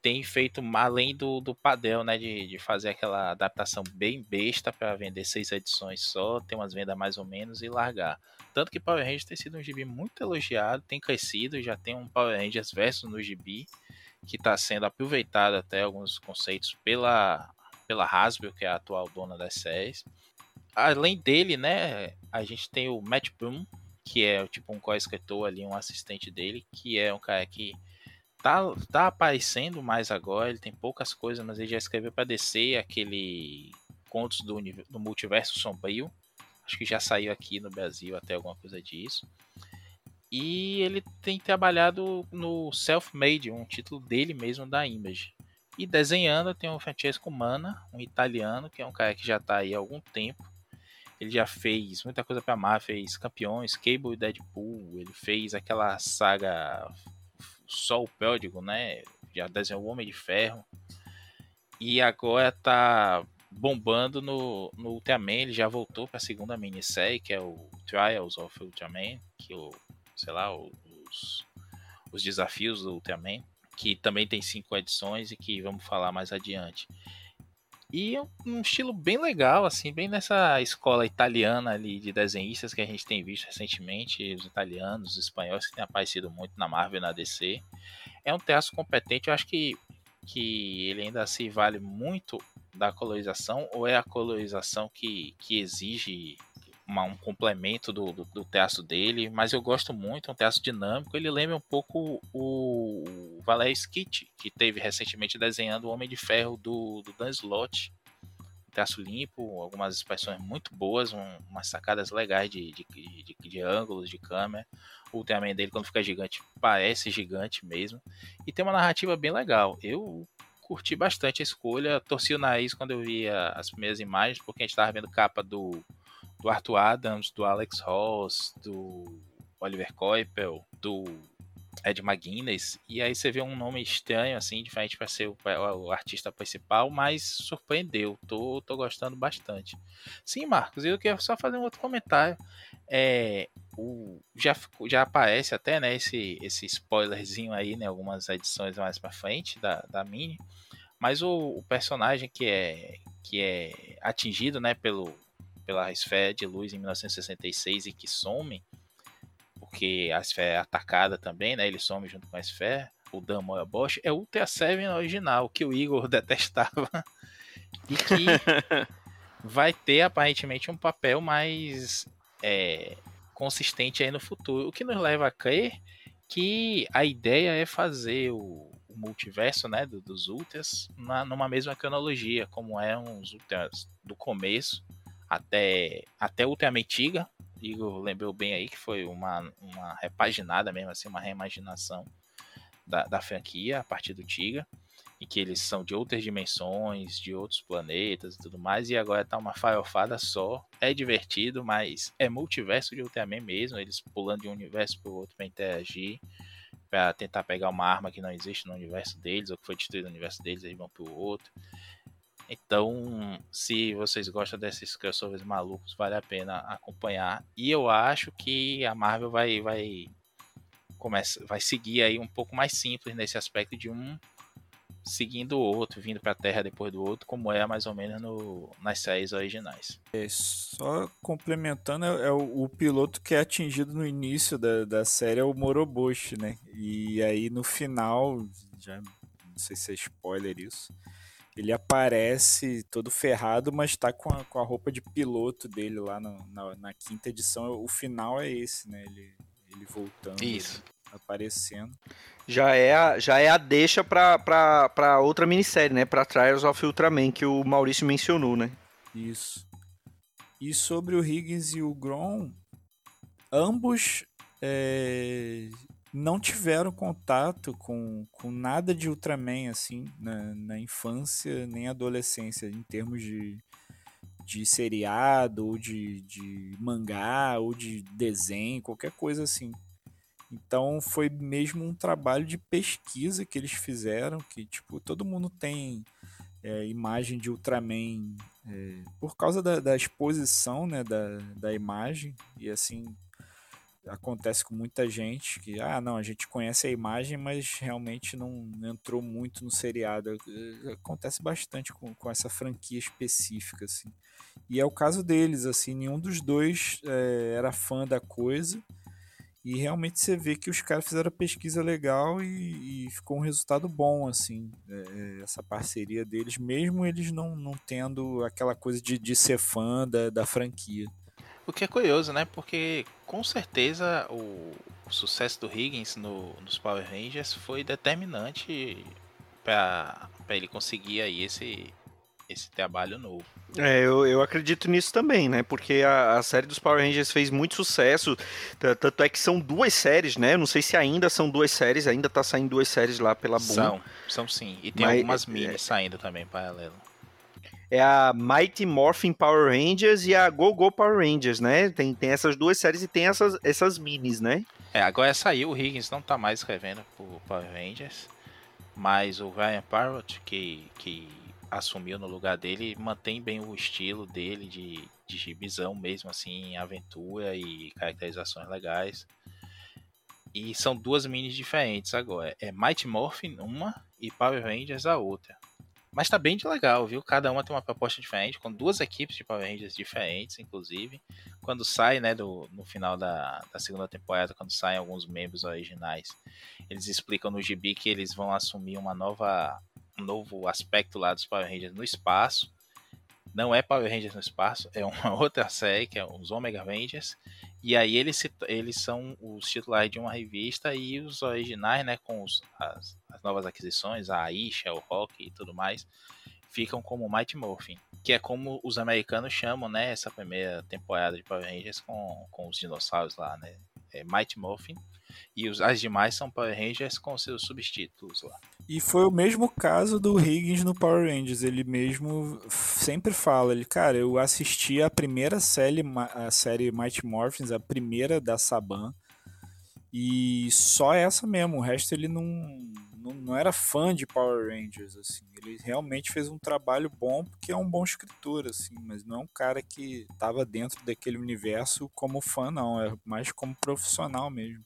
tem feito além do, do padrão, né, de, de fazer aquela adaptação bem besta para vender seis edições só, ter umas vendas mais ou menos e largar. Tanto que Power Rangers tem sido um gibi muito elogiado, tem crescido, já tem um Power Rangers versus no gibi, que está sendo aproveitado até alguns conceitos pela pela Hasbro, que é a atual dona das séries. Além dele, né, a gente tem o Matt Boom, que é tipo um co-escritor ali, um assistente dele, que é um cara que tá, tá aparecendo mais agora, ele tem poucas coisas, mas ele já escreveu para DC aquele Contos do, do Multiverso Sombrio, acho que já saiu aqui no Brasil até alguma coisa disso. E ele tem trabalhado no Self-Made, um título dele mesmo da Image. E desenhando tem o Francesco Mana, um italiano, que é um cara que já está aí há algum tempo. Ele já fez muita coisa para Marvel, fez Campeões, Cable e Deadpool, ele fez aquela saga Sol Pródigo, né? Já desenhou o Homem de Ferro. E agora tá bombando no, no Ultraman, ele já voltou para a segunda minissérie, que é o Trials of Ultraman, que o, sei lá, os, os desafios do Ultraman que também tem cinco edições e que vamos falar mais adiante. E um estilo bem legal, assim, bem nessa escola italiana ali de desenhistas que a gente tem visto recentemente, os italianos, os espanhóis que têm aparecido muito na Marvel e na DC. É um traço competente, eu acho que, que ele ainda se vale muito da colorização, ou é a colorização que, que exige uma, um complemento do, do, do teatro dele, mas eu gosto muito, é um teatro dinâmico. Ele lembra um pouco o Valério Skit, que teve recentemente desenhando o Homem de Ferro do, do Dan Slott. Um teatro limpo, algumas expressões muito boas, um, umas sacadas legais de, de, de, de ângulos de câmera. O Ultraman dele, quando fica gigante, parece gigante mesmo. E tem uma narrativa bem legal. Eu curti bastante a escolha, torci o nariz quando eu via as primeiras imagens, porque a gente estava vendo capa do do Arthur Adams, do Alex Ross, do Oliver Coipel, do Ed McGuinness, e aí você vê um nome estranho, assim, diferente para ser o, o, artista principal, mas surpreendeu, tô, tô gostando bastante. Sim, Marcos, eu queria só fazer um outro comentário. É, o, já, já aparece até, né, esse, esse spoilerzinho aí, né, algumas edições mais para frente da, da Mini, mas o, o, personagem que é, que é atingido, né, pelo, pela esfera de luz em 1966 e que some, porque a esfera é atacada também, né? Ele some junto com a esfera. O Dan Bosch é o Ultra Seven original, que o Igor (laughs) detestava. e que (laughs) vai ter aparentemente um papel mais é, consistente aí no futuro. O que nos leva a crer que a ideia é fazer o, o multiverso né, do, dos Ultras na, numa mesma cronologia, como é uns Ultras do começo até, até Ultraman Tiga. Igor lembrou bem aí que foi uma, uma repaginada mesmo, assim, uma reimaginação da, da franquia a partir do Tiga. E que eles são de outras dimensões, de outros planetas e tudo mais. E agora tá uma farofada só. É divertido, mas é multiverso de Ultraman mesmo. Eles pulando de um universo pro outro para interagir. para tentar pegar uma arma que não existe no universo deles, ou que foi destruída no universo deles, eles vão pro outro. Então, se vocês gostam desses crossovers malucos, vale a pena acompanhar. E eu acho que a Marvel vai vai começa, vai seguir aí um pouco mais simples nesse aspecto de um seguindo o outro, vindo para a Terra depois do outro, como é mais ou menos no, nas séries originais. É, só complementando, é, é o, o, piloto que é atingido no início da, da série é o Moroboshi, né? E aí no final, já não sei se é spoiler isso, ele aparece todo ferrado, mas tá com a, com a roupa de piloto dele lá no, na, na, quinta edição. O final é esse, né? Ele, ele voltando. Isso. Aparecendo. Já é a, já é a deixa pra, pra, pra outra minissérie, né? Pra Trials of Ultraman, que o Maurício mencionou, né? Isso. E sobre o Higgins e o Grom, ambos é, não tiveram contato com, com nada de Ultraman assim na, na infância nem adolescência, em termos de, de seriado, ou de, de mangá, ou de desenho, qualquer coisa assim. Então foi mesmo um trabalho de pesquisa que eles fizeram, que tipo, todo mundo tem é, imagem de Ultraman é, por causa da, da exposição né, da, da imagem, e assim acontece com muita gente que, ah, não, a gente conhece a imagem, mas realmente não entrou muito no seriado. Eh, acontece bastante com, com essa franquia específica, assim. E é o caso deles, assim, nenhum dos dois é, era fã da coisa. E realmente você vê que os caras fizeram a pesquisa legal e, e ficou um resultado bom, assim, é, essa parceria deles, mesmo eles não, não tendo aquela coisa de, de ser fã da, da franquia. O que é curioso, né? Porque com certeza o, o sucesso do Higgins no, nos Power Rangers foi determinante para ele conseguir aí esse, esse trabalho novo. É, eu, eu acredito nisso também, né? Porque a, a, série dos Power Rangers fez muito sucesso. Tanto é que são duas séries, né? Eu não sei se ainda são duas séries, ainda tá saindo duas séries lá pela Boom. São, são sim. E tem Mas, algumas minis é, saindo também paralelo é a Mighty Morphin Power Rangers e a Go Go Power Rangers, né? Tem, tem essas duas séries e tem essas, essas minis, né? É, agora saiu, o Higgins não tá mais escrevendo por Power Rangers, mas o Ryan Parrott, que, que assumiu no lugar dele, mantém bem o estilo dele de, de gibizão mesmo, assim, aventura e caracterizações legais. E são duas minis diferentes agora. É Mighty Morphin uma e Power Rangers a outra. Mas tá bem de legal, viu? Cada uma tem uma proposta diferente, com duas equipes de Power Rangers diferentes, inclusive. Quando sai, né, do, no final da, da segunda temporada, quando saem alguns membros originais, eles explicam no gibi que eles vão assumir uma nova, um novo aspecto lá dos Power Rangers no espaço. Não é Power Rangers no espaço, é uma (laughs) outra série, que é os Omega Rangers. E aí eles, eles são os titulares de uma revista e os originais, né, com os, as, as, novas aquisições, a Aisha, o Rock e tudo mais, ficam como Mighty Morphin, que é como os americanos chamam, né, essa primeira temporada de Power Rangers com, com os dinossauros lá, né, é Mighty Morphin. E os, as demais são Power Rangers com seus substitutos lá. E foi o mesmo caso do Higgins no Power Rangers. Ele mesmo sempre fala, ele, cara, eu assisti a primeira série, a série Mighty Morphins, a primeira da Saban. E só essa mesmo, o resto ele não, não, não, era fã de Power Rangers, assim. Ele realmente fez um trabalho bom porque é um bom escritor, assim, mas não é um cara que estava dentro daquele universo como fã, não. É mais como profissional mesmo.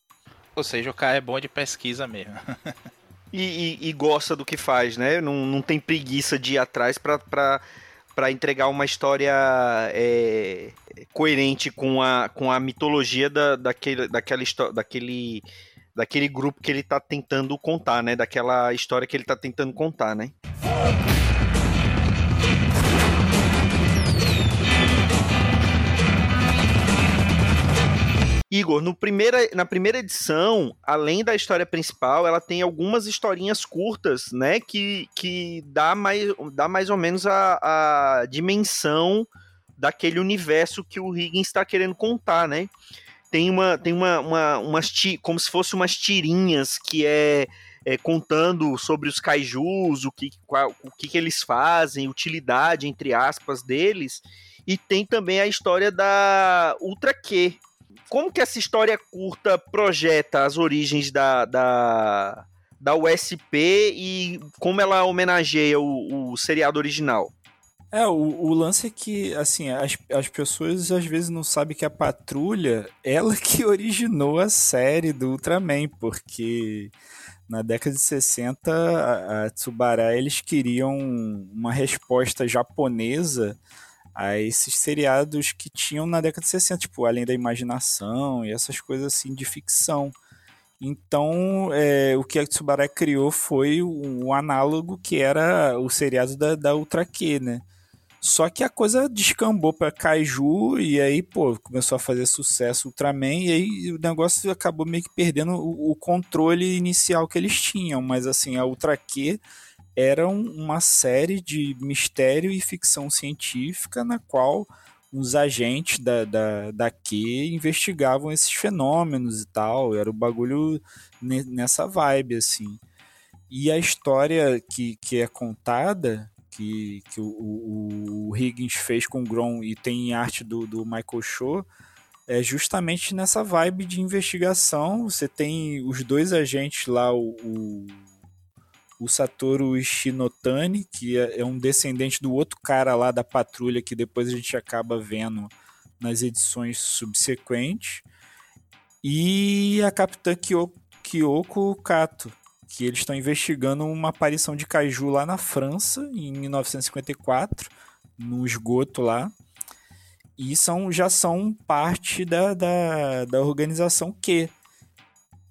Ou seja, o cara é bom de pesquisa mesmo. (laughs) e, e, e, gosta do que faz, né? Não, não tem preguiça de ir atrás para para entregar uma história é, coerente com a, com a mitologia da, daquele, daquela, daquele, daquele grupo que ele está tentando contar, né? Daquela história que ele está tentando contar, né? Igor, no primeira, na primeira edição, além da história principal, ela tem algumas historinhas curtas, né? Que, que dá, mais, dá mais ou menos a, a dimensão daquele universo que o Higgins está querendo contar, né? Tem uma, tem uma, uma umas como se fosse umas tirinhas que é, é contando sobre os kaijus, o que, qual, o que, que eles fazem, utilidade entre aspas deles, e tem também a história da Ultra Q, como que essa história curta projeta as origens da, da, da USP e como ela homenageia o, o seriado original? É, o, o, lance é que, assim, as, as pessoas às vezes não sabem que a Patrulha, ela que (laughs) originou a série do Ultraman, porque na década de 60, a, a Tsubará, eles queriam uma resposta japonesa a esses seriados que tinham na década de 60, tipo Além da Imaginação e essas coisas assim de ficção. Então, é, o que a Tsubaraya criou foi um, um, análogo que era o seriado da, da Ultra Q, né? Só que a coisa descambou para Kaiju e aí, pô, começou a fazer sucesso Ultraman e aí o negócio acabou meio que perdendo o, o controle inicial que eles tinham. Mas assim, a Ultra Q era uma série de mistério e ficção científica na qual os agentes da, da, da Q investigavam esses fenômenos e tal. Era o bagulho nessa vibe, assim. E a história que, que é contada que, que o, o, o Higgins fez com o Grom e tem arte do, do Michael Shaw é justamente nessa vibe de investigação. Você tem os dois agentes lá, o, o Satoru Shinotani, que é, é, um descendente do outro cara lá da patrulha, que depois a gente acaba vendo nas edições subsequentes, e a Capitã Kyoko Kato, que eles estão investigando uma aparição de caju lá na França, em 1954, no esgoto lá. E são, já são parte da, da, da organização Q.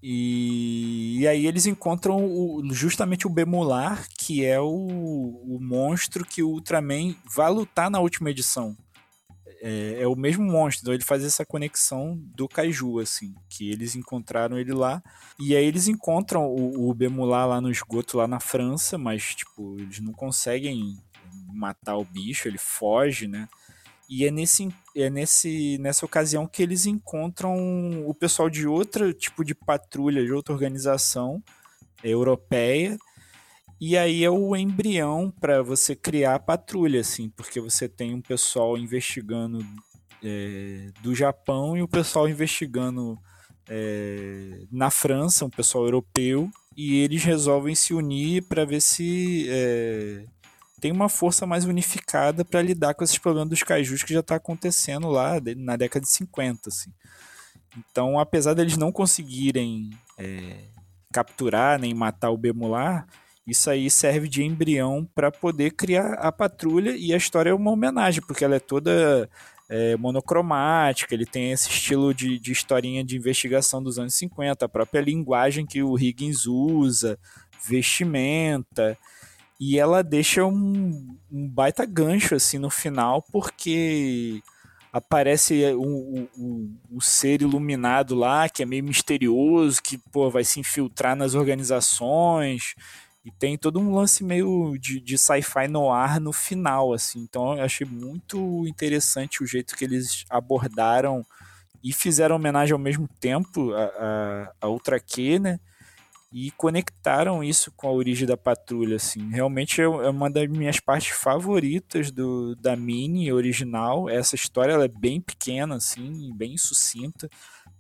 E, e aí eles encontram o, justamente o Bemular, que é o, o monstro que o Ultraman vai lutar na última edição é, é, o mesmo monstro. Então ele faz essa conexão do Kaiju, assim, que eles encontraram ele lá. E aí eles encontram o, o Bemular lá no esgoto, lá na França, mas, tipo, eles não conseguem matar o bicho, ele foge, né? E é, nesse, é nesse, nessa ocasião que eles encontram o pessoal de outro tipo de patrulha, de outra organização europeia, e aí é o embrião para você criar a patrulha, assim, porque você tem um pessoal investigando é, do Japão e o pessoal investigando é, na França, um pessoal europeu, e eles resolvem se unir para ver se é, tem uma força mais unificada para lidar com esses problemas dos kaijus que já está acontecendo lá na década de 50. Assim. Então, apesar deles não conseguirem é, capturar nem matar o Bemular, isso aí serve de embrião para poder criar a patrulha e a história é uma homenagem, porque ela é toda é, monocromática, ele tem esse estilo de, de historinha de investigação dos anos 50, a própria linguagem que o Higgins usa, vestimenta, e ela deixa um, um baita gancho assim no final, porque aparece um, um, um, ser iluminado lá, que é meio misterioso, que pô, vai se infiltrar nas organizações, e tem todo um lance meio de, de sci-fi no ar no final, assim. Então eu achei muito interessante o jeito que eles abordaram e fizeram homenagem ao mesmo tempo a, a, a Ultra Q, né? E conectaram isso com a origem da patrulha, assim. Realmente é, é uma das minhas partes favoritas do, da mini original. Essa história ela é bem pequena, assim, bem sucinta,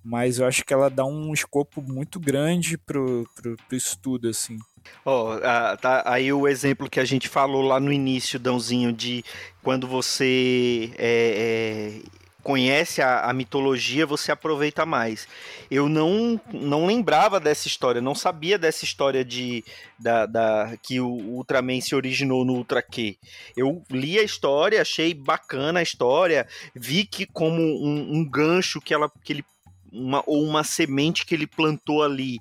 mas eu acho que ela dá um escopo muito grande pro, pro, pro estudo, assim. Ó, oh, tá aí o exemplo que a gente falou lá no início, Dãozinho, de quando você é, é, conhece a, a, mitologia, você aproveita mais. Eu não, não lembrava dessa história, não sabia dessa história de da, da que o Ultraman se originou no Ultra Q. Eu li a história, achei bacana a história, vi que como um, um gancho que ela que ele uma, ou uma semente que ele plantou ali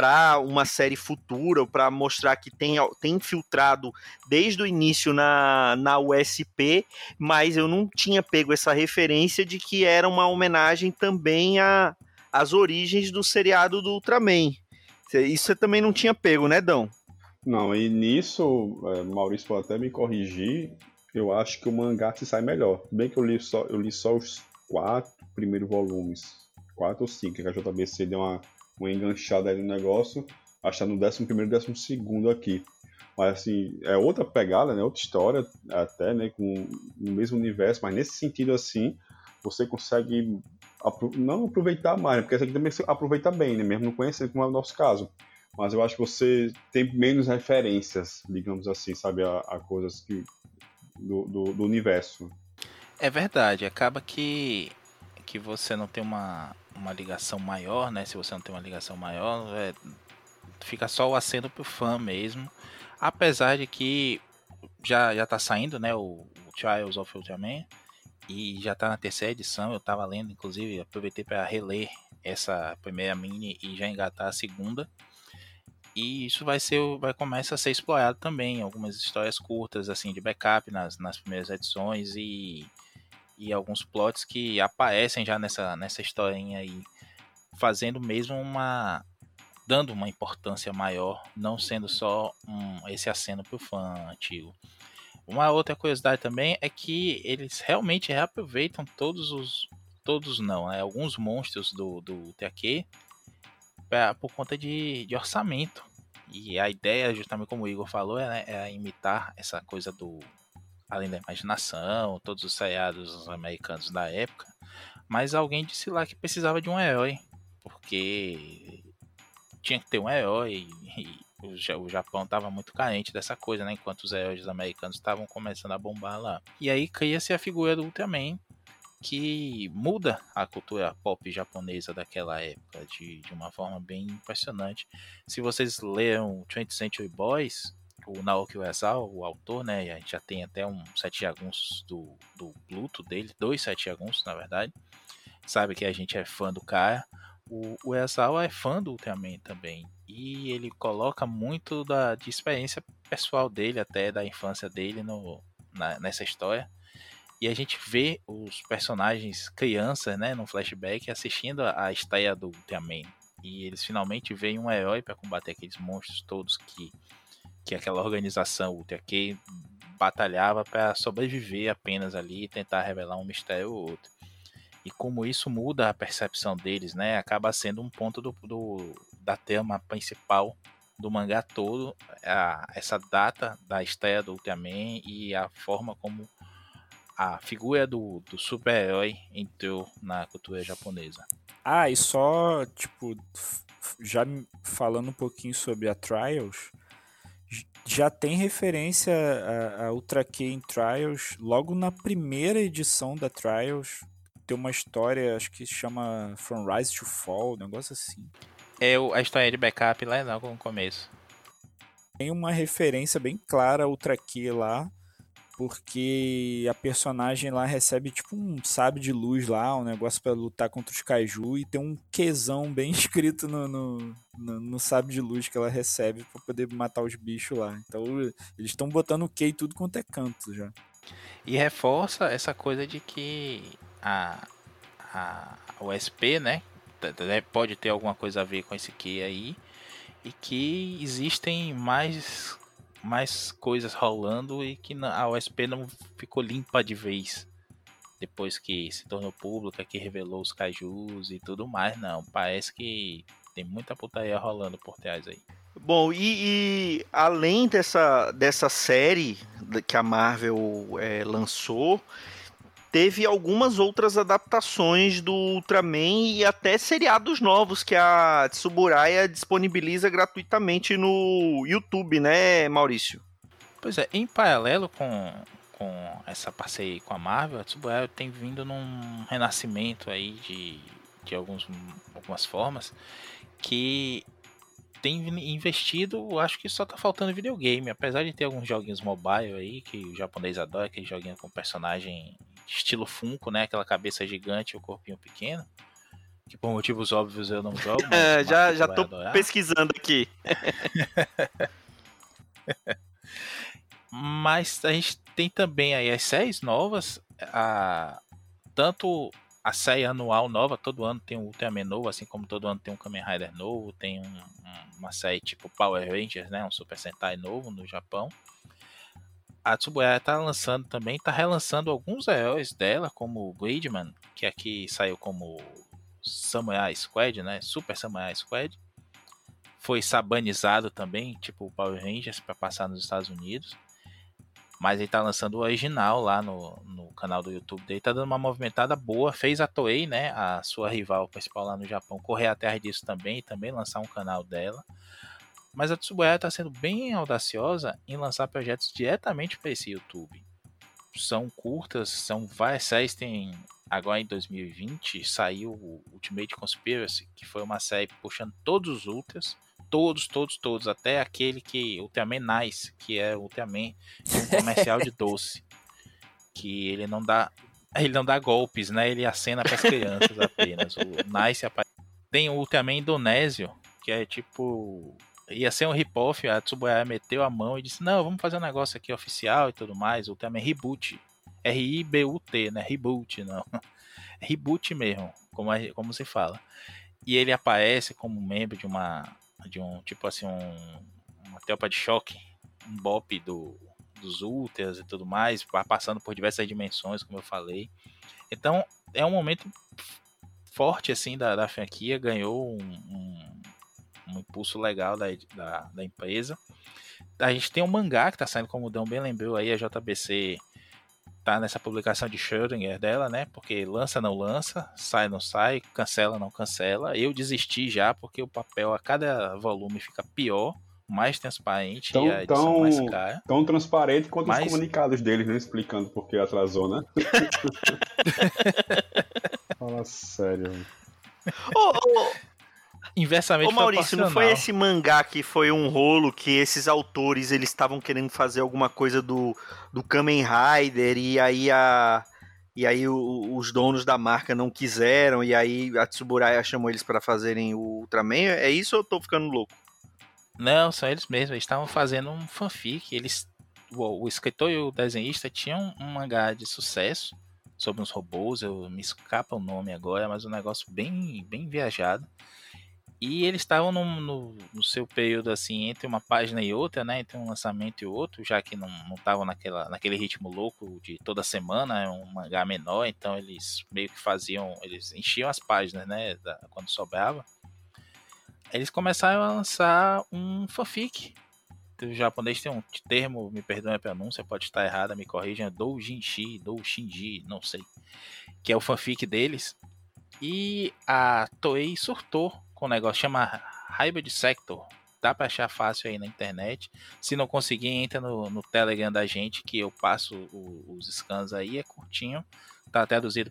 para uma série futura, ou para mostrar que tem, tem infiltrado desde o início na, na USP, mas eu não tinha pego essa referência de que era uma homenagem também a, às origens do seriado do Ultraman. Isso você também não tinha pego, né, Dão? Não, e nisso, é, Maurício pode até me corrigir, eu acho que o mangá se sai melhor. Bem que eu li só, eu li só os quatro primeiros volumes, quatro ou cinco, que a JBC deu uma uma enganchada aí no negócio, achar no 11 primeiro e 12 aqui. Mas assim, é outra pegada, né? Outra história, até, né? Com no mesmo universo, mas nesse sentido assim, você consegue não aproveitar mais, né? porque essa aqui também aproveita bem, né? Mesmo não conhecendo, como é o nosso caso. Mas eu acho que você tem menos referências, digamos assim, sabe, a, a coisas que, do, do, do universo. É verdade, acaba que que você não tem uma, uma ligação maior, né? Se você não tem uma ligação maior, é, fica só o aceno pro fã mesmo. Apesar de que já, já tá saindo, né? O, o Trials of Ultraman. E já tá na terceira edição. Eu tava lendo, inclusive, aproveitei para reler essa primeira mini e já engatar a segunda. E isso vai ser, vai começar a ser explorado também, algumas histórias curtas assim de backup nas, nas primeiras edições e, e alguns plots que aparecem já nessa nessa historinha aí, fazendo mesmo uma dando uma importância maior, não sendo só um, esse aceno pro fã antigo. Uma outra curiosidade também é que eles realmente reaproveitam todos os todos não, né? Alguns monstros do, do TAQ pra, por conta de, de orçamento. E a ideia, justamente como o Igor falou, é, né, é imitar essa coisa do além da imaginação, todos os seriados americanos da época. Mas alguém disse lá que precisava de um herói, porque tinha que ter um herói e o Japão estava muito carente dessa coisa, né? Enquanto os heróis americanos estavam começando a bombar lá. E aí cria-se a figura do Ultraman, que muda a cultura pop japonesa daquela época de, de uma forma bem impressionante. Se vocês leram 20th Century Boys, o Naoki Uesawa, o autor, né, a gente já tem até um sete jagunços do, do Pluto dele, dois sete jagunços na verdade, sabe que a gente é fã do cara. O Uesawa é fã do Ultraman também, e ele coloca muito da, de experiência pessoal dele, até da infância dele no, na, nessa história. E a gente vê os personagens crianças, né, no flashback, assistindo a, a estreia do Ultraman. E eles finalmente veem um herói para combater aqueles monstros todos que, que aquela organização Ultra K batalhava para sobreviver apenas ali e tentar revelar um mistério ou outro. E como isso muda a percepção deles, né? Acaba sendo um ponto do, do da tema principal do mangá todo, a, essa data da estreia do Ultraman e a forma como a figura do, do super-herói entrou na cultura japonesa. Ah, e só, tipo, já falando um pouquinho sobre a Trials, já tem referência a, a Ultra K em Trials, logo na primeira edição da Trials, tem uma história, acho que se chama From Rise to Fall, um negócio assim. É a história de backup lá no começo. Tem uma referência bem clara a Ultra Q lá, porque a personagem lá recebe tipo um sabre de luz lá, um negócio para lutar contra os kaiju e tem um quesão bem (laughs) escrito no, no, no, no sabre de luz que ela recebe para poder matar os bichos lá. Então eles estão botando o Q tudo quanto é canto já. E reforça essa coisa de que a, a o SP, né, pode ter alguma coisa a ver com esse Q aí e que existem mais mais coisas rolando e que a OSP não ficou limpa de vez depois que se tornou pública, que revelou os cajus e tudo mais, não. Parece que tem muita putaria rolando por trás aí. Bom, e, e além dessa, dessa série que a Marvel é, lançou, teve algumas outras adaptações do Ultraman e até seriados novos que a Tsuburaya disponibiliza gratuitamente no YouTube, né, Maurício? Pois é, em paralelo com, com essa parceria com a Marvel, a Tsuburaya tem vindo num renascimento aí de, de alguns, algumas formas que tem investido, acho que só tá faltando videogame, apesar de ter alguns joguinhos mobile aí, que o japonês adora, aquele joguinho com personagem estilo Funko, né? Aquela cabeça gigante e o corpinho pequeno. Que por motivos óbvios eu não jogo. (laughs) É, já já tô adorar. pesquisando aqui. (laughs) mas a gente tem também aí as séries novas. A, tanto a série anual nova, todo ano tem um Ultraman novo, assim como todo ano tem um Kamen Rider novo, tem um, um, uma série tipo Power Rangers, né? Um Super Sentai novo no Japão a Tsuburaya está lançando também, está relançando alguns heróis dela, como o Gridman, que aqui saiu como Samurai Squad, né? Super Samurai Squad. Foi sabanizado também, tipo o Power Rangers, para passar nos Estados Unidos. Mas ele está lançando o original lá no, no canal do YouTube dele. Tá dando uma movimentada boa. Fez a Toei, né? A sua rival principal lá no Japão, correr atrás disso também e também lançar um canal dela. Mas a Tsuburaya está sendo bem audaciosa em lançar projetos diretamente para esse YouTube. São curtas, são várias séries. Tem agora em 2020 saiu o Ultimate Conspiracy, que foi uma série puxando todos os Ultras, todos, todos, todos, até aquele que Ultraman Nice, que é o Ultraman um comercial de (laughs) doce, que ele não dá ele não dá golpes, né? Ele acena para as crianças apenas. O Nice aparece tem o Ultraman Indonésio, que é tipo. Ia ser um rip-off, a Tsuburaya meteu a mão e disse: Não, vamos fazer um negócio aqui oficial e tudo mais. O Ultraman Reboot. R-I-B-U-T, né? Reboot, não. (laughs) Reboot mesmo, como, é, como se fala. E ele aparece como membro de uma. De um tipo assim, um, uma tropa de choque, um bop do, dos Ultras e tudo mais, passando por diversas dimensões, como eu falei. Então, é um momento forte assim da, da franquia, ganhou um, um, um impulso legal da, da, da, empresa. A gente tem um mangá que está saindo, como o Dão bem lembrou aí, a JBC tá nessa publicação de Schrödinger dela, né? Porque lança não lança, sai não sai, cancela não cancela. Eu desisti já porque o papel a cada volume fica pior mais transparente tão, e a edição tão, mais cara. Tão transparente quanto Mas... os comunicados deles, né? Explicando por que atrasou, né? (laughs) Fala sério. Ô, ô, Inversamente Ô Maurício, não foi esse mangá que foi um rolo que esses autores eles estavam querendo fazer alguma coisa do, do Kamen Rider e aí a e aí o, os donos da marca não quiseram e aí a Tsuburaya chamou eles para fazerem o Ultraman? É isso ou eu tô ficando louco? Não, são eles mesmos. Eles estavam fazendo um fanfic. Eles, o, o, escritor e o desenhista tinham um mangá de sucesso sobre uns robôs. Eu me escapa o nome agora, mas um negócio bem, bem viajado. E eles estavam no, no, no, seu período assim entre uma página e outra, né? Entre um lançamento e outro, já que não estavam naquele ritmo louco de toda semana, é um mangá menor, então eles meio que faziam, eles enchiam as páginas, né? Da, quando sobrava eles começaram a lançar um fanfic. O japonês tem um termo, me perdoe a pronúncia, pode estar errada, me corrijam, doujinshi, doujinji, não sei. Que é o fanfic deles. E a Toei surtou com um negócio chama Hybrid Sector. Dá para achar fácil aí na internet. Se não conseguir, entra no, no Telegram da gente que eu passo o, os scans aí, é curtinho. Tá traduzido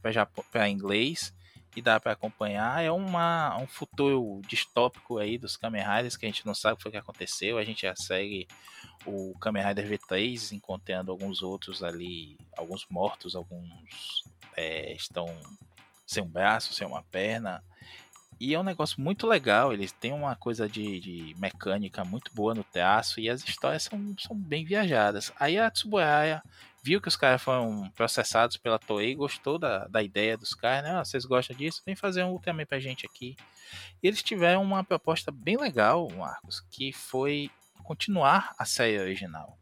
para inglês e dá para acompanhar. É uma, um futuro distópico aí dos Kamen Riders que a gente não sabe o que, aconteceu. A gente já segue o Kamen Rider V3, encontrando alguns outros ali, alguns mortos, alguns é, estão sem um braço, sem uma perna. E é um negócio muito legal, eles têm uma coisa de, de mecânica muito boa no traço e as histórias são, são bem viajadas. Aí a Tsuburaya viu que os caras foram processados pela Toei, gostou da, da ideia dos caras, né? Ah, vocês gostam disso? Vem fazer um Ultraman pra gente aqui. E eles tiveram uma proposta bem legal, Marcos, que foi continuar a série original.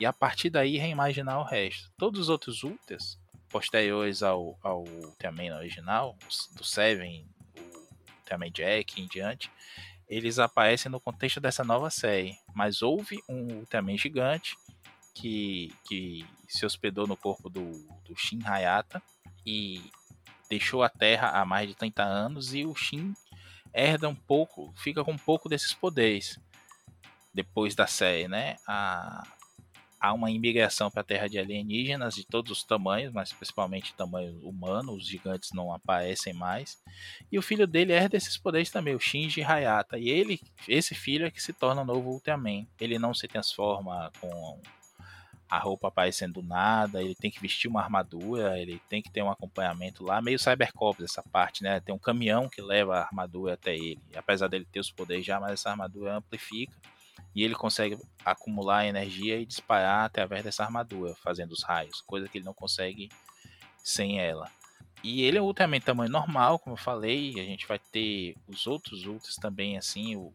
E a partir daí reimaginar o resto. Todos os outros Ultras, posteriores ao, ao Ultraman original, do Seven, o Ultraman Jack e em diante, eles aparecem no contexto dessa nova série. Mas houve um Ultraman gigante que, que se hospedou no corpo do, do Shin Hayata e deixou a Terra há mais de 30 anos e o Shin herda um pouco, fica com um pouco desses poderes depois da série, né? A, há uma imigração para a Terra de alienígenas de todos os tamanhos, mas principalmente tamanho humano, os gigantes não aparecem mais. E o filho dele herda esses poderes também, o Shinji Hayata. E ele, esse filho é que se torna o novo Ultraman. Ele não se transforma com a roupa aparecendo do nada, ele tem que vestir uma armadura, ele tem que ter um acompanhamento lá, meio Cybercops essa parte, né? Tem um caminhão que leva a armadura até ele. Apesar dele ter os poderes já, mas essa armadura amplifica e ele consegue acumular energia e disparar através dessa armadura, fazendo os raios, coisa que ele não consegue sem ela. E ele é ultramente tamanho normal, como eu falei. A gente vai ter os outros Ultras também, assim. O,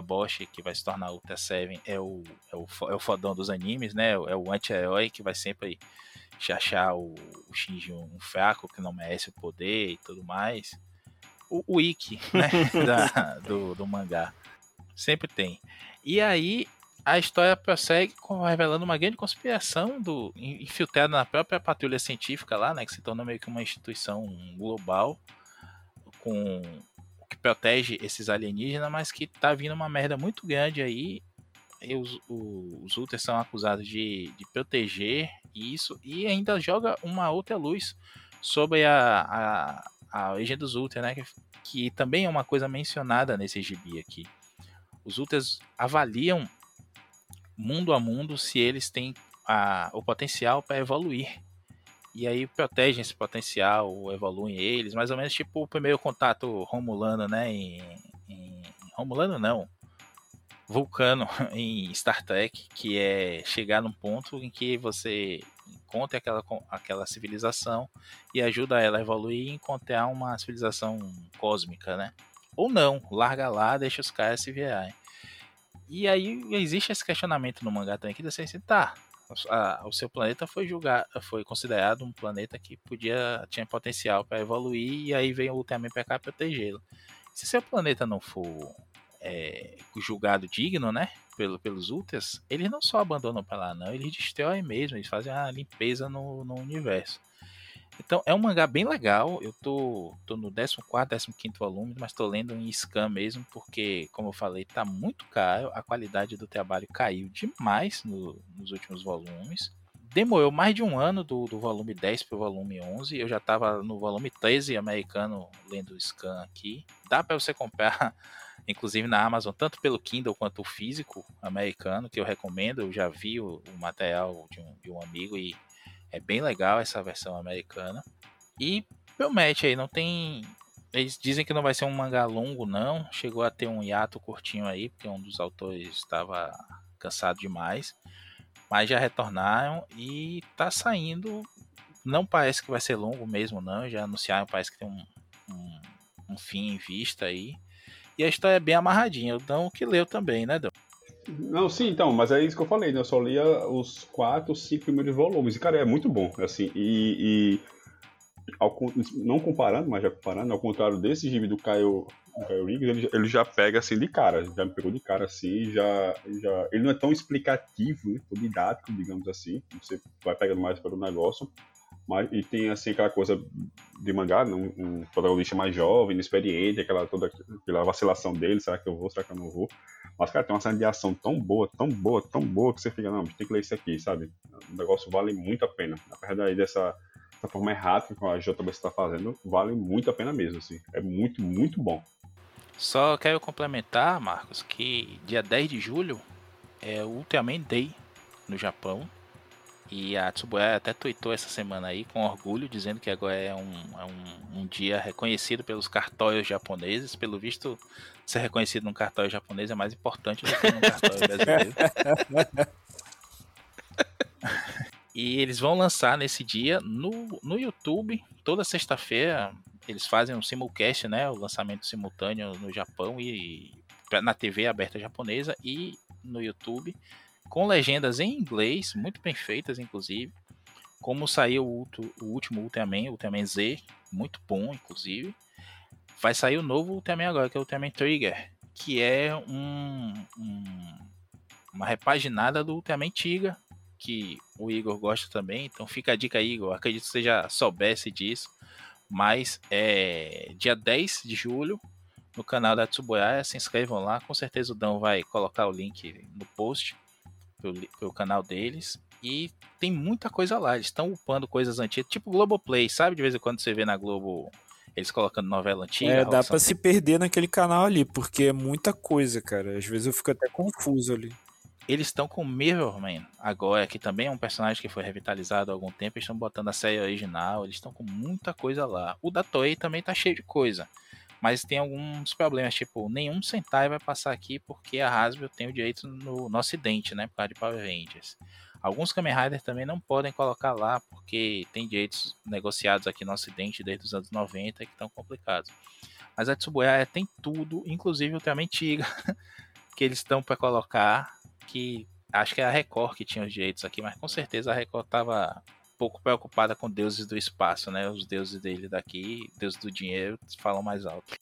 Bosch, que vai se tornar Ultra 7, é o, é o, é o fodão dos animes, né? É o anti-herói que vai sempre achar o, o Shinji um fraco que não merece o poder e tudo mais. O, o Ikki, né? (laughs) da, do, do mangá. Sempre tem. E aí a história prossegue revelando uma grande conspiração do infiltrada na própria patrulha científica lá, né, que se tornou meio que uma instituição global com que protege esses alienígenas, mas que tá vindo uma merda muito grande aí. E os, os, Ultras são acusados de, de proteger isso e ainda joga uma outra luz sobre a, a, a origem dos Ultras, né? Que, que também é uma coisa mencionada nesse gibi aqui. Os Ultras avaliam mundo a mundo se eles têm a, o potencial para evoluir. e aí protegem esse potencial, evoluem eles, mais ou menos tipo o primeiro contato romulano, né? Em, em, romulano não, vulcano (laughs) em Star Trek, que é chegar num ponto em que você encontra aquela, aquela civilização e ajuda ela a evoluir e encontrar uma civilização cósmica, né? Ou não, larga lá, deixa os caras se virarem. E aí existe esse questionamento no mangá também que diz assim, tá, a, o seu planeta foi julgado, foi considerado um planeta que podia tinha potencial para evoluir e aí vem o Ultraman para protegê-lo. Se seu planeta não for é, julgado digno, né, pelo, pelos Ultras, eles não só abandonam para lá, não, eles destroem mesmo, eles fazem a limpeza no, no universo. Então é um mangá bem legal. Eu tô, tô no 14, 15 volume, mas tô lendo em scan mesmo, porque, como eu falei, tá muito caro. A qualidade do trabalho caiu demais no, nos últimos volumes. Demorou mais de um ano do, do volume 10 pro volume 11. Eu já tava no volume 13 americano lendo o scan aqui. Dá para você comprar, (laughs) inclusive na Amazon, tanto pelo Kindle quanto o físico americano, que eu recomendo. Eu já vi o, o material de um, de um amigo e é bem legal essa versão americana. E promete aí, não tem. Eles dizem que não vai ser um mangá longo, não. Chegou a ter um hiato curtinho aí, porque um dos autores estava cansado demais. Mas já retornaram e tá saindo. Não parece que vai ser longo mesmo, não. Já anunciaram, parece que tem um, um, um fim em vista aí. E a história é bem amarradinha. O Dão que leu também, né, Dão? Não, sim, então, mas é isso que eu falei, né? Eu só lia os quatro, cinco primeiros volumes. E, cara, é muito bom, assim, e... e ao, não comparando, mas já comparando, ao contrário desse gibi do Caio, Caio Riggs, ele, ele, já pega, assim, de cara. Já me pegou de cara, assim, já... já ele não é tão explicativo, né? didático, digamos assim. Você vai pegando mais pelo negócio. Mas, e tem, assim, aquela coisa de mangá, né? um, um protagonista mais jovem, inexperiente, aquela, toda aquela vacilação dele, será que eu vou, será que eu não vou? Mas, cara, tem uma cena de ação tão boa, tão boa, tão boa, que você fica, não, tem que ler isso aqui, sabe? O negócio vale muito a pena. Apesar daí dessa, dessa forma errada que a JBC está fazendo, vale muito a pena mesmo, assim. É muito, muito bom. Só quero complementar, Marcos, que dia 10 de julho é o Ultraman Day no Japão. E a Tsubuya até tweetou essa semana aí com orgulho, dizendo que agora é um, é um, um dia reconhecido pelos cartórios japoneses. Pelo visto, ser reconhecido num cartório japonês é mais importante do que num cartório (laughs) brasileiro. (laughs) e eles vão lançar nesse dia no, no YouTube, toda sexta-feira. Eles fazem um simulcast, né? O lançamento simultâneo no Japão e na TV aberta japonesa e no YouTube, com legendas em inglês, muito bem feitas, inclusive. Como saiu o, o último Ultraman, Ultraman Z, muito bom, inclusive vai sair o novo Ultraman agora, que é o Ultraman Trigger, que é um, um, uma repaginada do Ultraman Tiga, que o Igor gosta também. Então fica a dica, Igor. Acredito que você já soubesse disso. Mas é dia 10 de julho no canal da Tsuboyaya. Se inscrevam lá. Com certeza o Dão vai colocar o link no post pelo, pelo canal deles. E tem muita coisa lá. Eles estão upando coisas antigas, tipo Globoplay, sabe? De vez em quando você vê na Globo eles colocando novela antiga. É, dá pra se perder naquele canal ali, porque é muita coisa, cara. Às vezes eu fico até confuso ali. Eles estão com Mirrorman agora, que também é um personagem que foi revitalizado há algum tempo. Eles estão botando a série original, eles estão com muita coisa lá. O da Toei também tá cheio de coisa. Mas tem alguns problemas, tipo, nenhum Sentai vai passar aqui porque a Hasbro tem o direito no, no ocidente, né? Por causa de Power Rangers. Alguns Kamen Rider também não podem colocar lá porque tem direitos negociados aqui no Ocidente desde os anos 90 que estão complicados. Mas a Tsubuya tem tudo, inclusive o Ultraman Tiga, (laughs) que eles estão para colocar, que acho que é a Record que tinha os direitos aqui, mas com certeza a Record estava um pouco preocupada com deuses do espaço, né? Os deuses dele daqui, deuses do dinheiro, falam mais alto.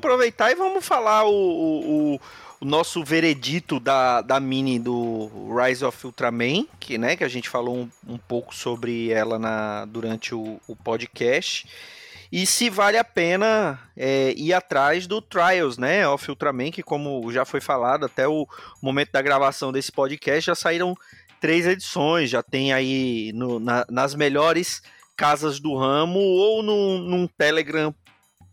Aproveitar e vamos falar o, o, o, nosso veredito da, da mini do Rise of Ultraman, que, né, que a gente falou um, um pouco sobre ela na, durante o, o podcast. e se vale a pena é, ir atrás do Trials, né, of Ultraman, que como já foi falado até o momento da gravação desse podcast, já saíram três edições, já tem aí no, na, nas melhores casas do ramo ou num, num Telegram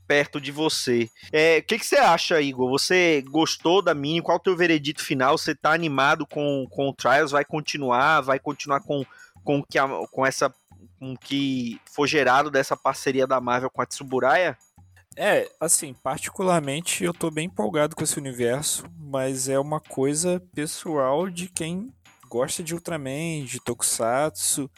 perto de você. O é, que, que você acha, Igor? Você gostou da mini? Qual o teu veredito final? Você tá animado com, com o Trials? Vai continuar? Vai continuar com, com, que a, com essa com que foi gerado dessa parceria da Marvel com a Tsuburaya? É, assim, particularmente eu tô bem empolgado com esse universo, mas é uma coisa pessoal de quem gosta de Ultraman, de Tokusatsu,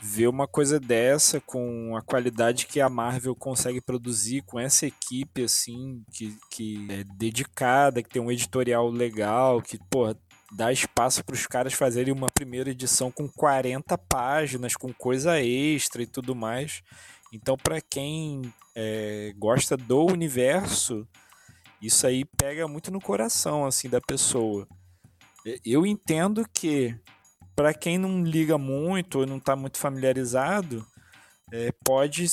ver uma coisa dessa com a qualidade que a Marvel consegue produzir com essa equipe assim que, que é dedicada, que tem um editorial legal, que pô, dá espaço para os caras fazerem uma primeira edição com 40 páginas, com coisa extra e tudo mais. Então, para quem é, gosta do universo, isso aí pega muito no coração assim da pessoa. Eu entendo que para quem não liga muito ou não está muito familiarizado, é, pode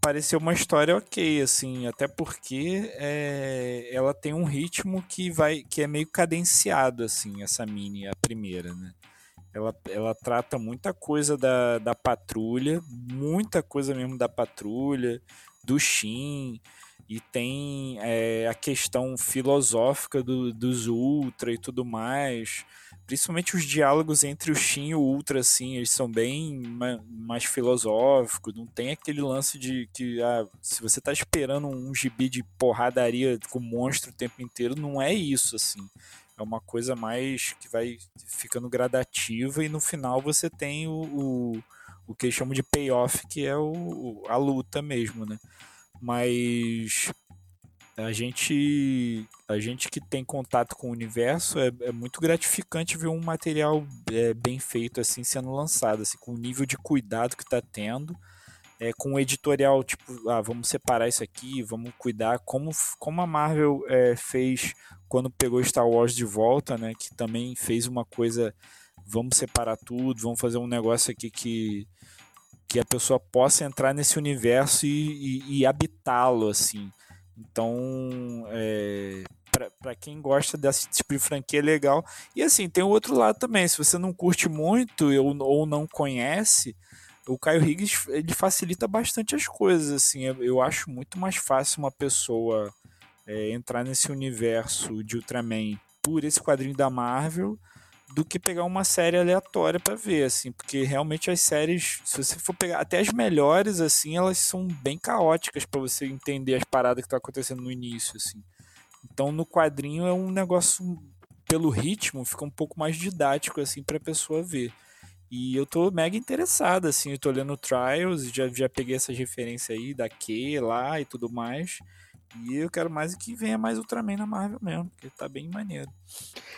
parecer uma história ok, assim, até porque é, ela tem um ritmo que vai, que é meio cadenciado, assim, essa mini, a primeira, né? Ela, ela trata muita coisa da, da patrulha, muita coisa mesmo da patrulha, do Shin, e tem é, a questão filosófica do, dos Ultra e tudo mais principalmente os diálogos entre o Shin e o Ultra, assim, eles são bem mais filosóficos, não tem aquele lance de que ah, se você tá esperando um gibi de porradaria com monstro o tempo inteiro, não é isso, assim. É uma coisa mais que vai ficando gradativa e no final você tem o, o, o que eles chamam de payoff, que é o, a luta mesmo, né? Mas a gente a gente que tem contato com o universo é, é muito gratificante ver um material é, bem feito assim sendo lançado assim com o nível de cuidado que está tendo é, com um editorial tipo ah vamos separar isso aqui vamos cuidar como como a Marvel é, fez quando pegou Star Wars de volta né que também fez uma coisa vamos separar tudo vamos fazer um negócio aqui que que a pessoa possa entrar nesse universo e, e, e habitá-lo assim então, é, para quem gosta desse tipo de franquia é legal. E assim, tem o outro lado também. Se você não curte muito ou, ou não conhece, o Caio Higgs ele facilita bastante as coisas. Assim, eu acho muito mais fácil uma pessoa é, entrar nesse universo de Ultraman por esse quadrinho da Marvel do que pegar uma série aleatória para ver, assim, porque realmente as séries, se você for pegar até as melhores, assim, elas são bem caóticas para você entender as paradas que tá acontecendo no início, assim. Então, no quadrinho é um negócio pelo ritmo, fica um pouco mais didático assim para a pessoa ver. E eu tô mega interessado assim, eu tô lendo Trials, já já peguei essas referências aí da Q lá e tudo mais. E eu quero mais que venha mais Ultraman na Marvel mesmo, porque tá bem maneiro.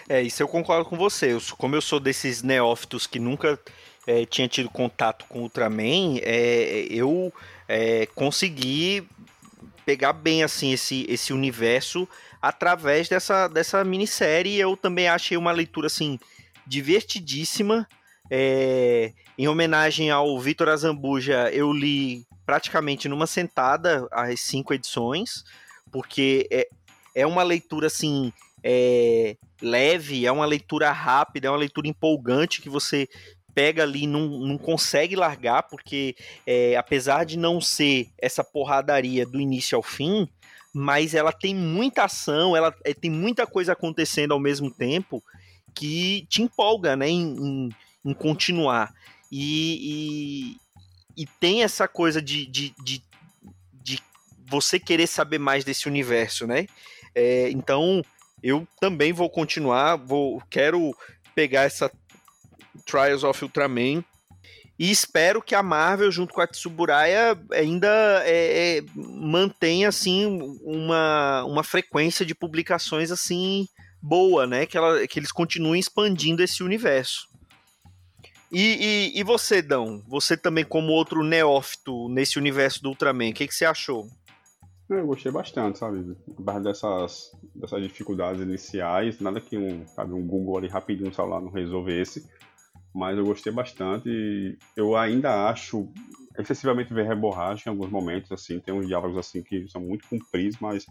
É, isso eu concordo com você. Eu, como eu sou desses neófitos que nunca é, tinha tido contato com Ultraman, é, eu é, consegui pegar bem assim esse, esse universo através dessa, dessa minissérie. Eu também achei uma leitura assim divertidíssima. É, em homenagem ao Vitor Azambuja, eu li praticamente numa sentada as cinco edições porque é, é uma leitura assim é, leve, é uma leitura rápida, é uma leitura empolgante que você pega ali e não, não consegue largar, porque é, apesar de não ser essa porradaria do início ao fim, mas ela tem muita ação, ela é, tem muita coisa acontecendo ao mesmo tempo que te empolga né, em, em, em continuar. E, e, e, tem essa coisa de, de, de você querer saber mais desse universo, né? É, então, eu também vou continuar, vou quero pegar essa Trials of Ultraman e espero que a Marvel junto com a Tsuburaya ainda é, é, mantenha assim uma, uma frequência de publicações assim boa, né? Que, ela, que eles continuem expandindo esse universo. E, e, e você, Dão? Você também como outro neófito nesse universo do Ultraman, o que, que você achou? Eu gostei bastante, sabe? Apesar dessas, dessas dificuldades iniciais, nada que um, sabe, um Google ali rapidinho no celular não resolvesse. mas eu gostei bastante. Eu ainda acho excessivamente verborrágico em alguns momentos, assim, tem uns diálogos assim que são muito compridos, mas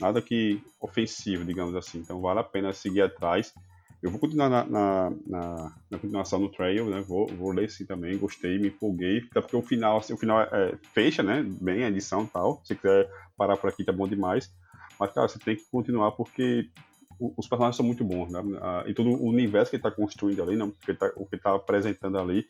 nada que ofensivo, digamos assim. Então vale a pena seguir atrás. Eu vou continuar na, na, na, na continuação no Trail, né? Vou, vou ler sim também, gostei, me empolguei, até porque o final, assim, o final é, fecha, né? Bem a edição e tal. Se quiser parar por aqui, tá bom demais. Mas, cara, você tem que continuar porque os personagens são muito bons, né? E todo o universo que ele está construindo ali, não, que tá, o que ele está apresentando ali,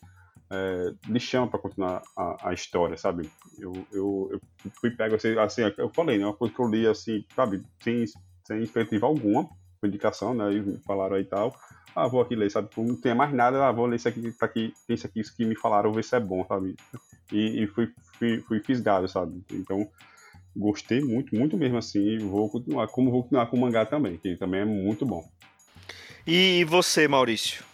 é, me chama para continuar a, a, história, sabe? Eu, eu, eu fui pego assim, assim, eu falei, né? Uma coisa que eu li assim, sabe? Sem, sem expectativa alguma, com indicação, né? E falaram aí e tal. Ah, vou aqui ler, sabe? Não tem mais nada, ah, vou ler isso aqui, tá aqui, tem isso aqui, isso que me falaram, ver se é bom, sabe? E, e fui, fui, fui fisgado, sabe? Então, gostei muito, muito mesmo assim, e vou continuar, como vou continuar com o mangá também, que também é muito bom. E você, Maurício?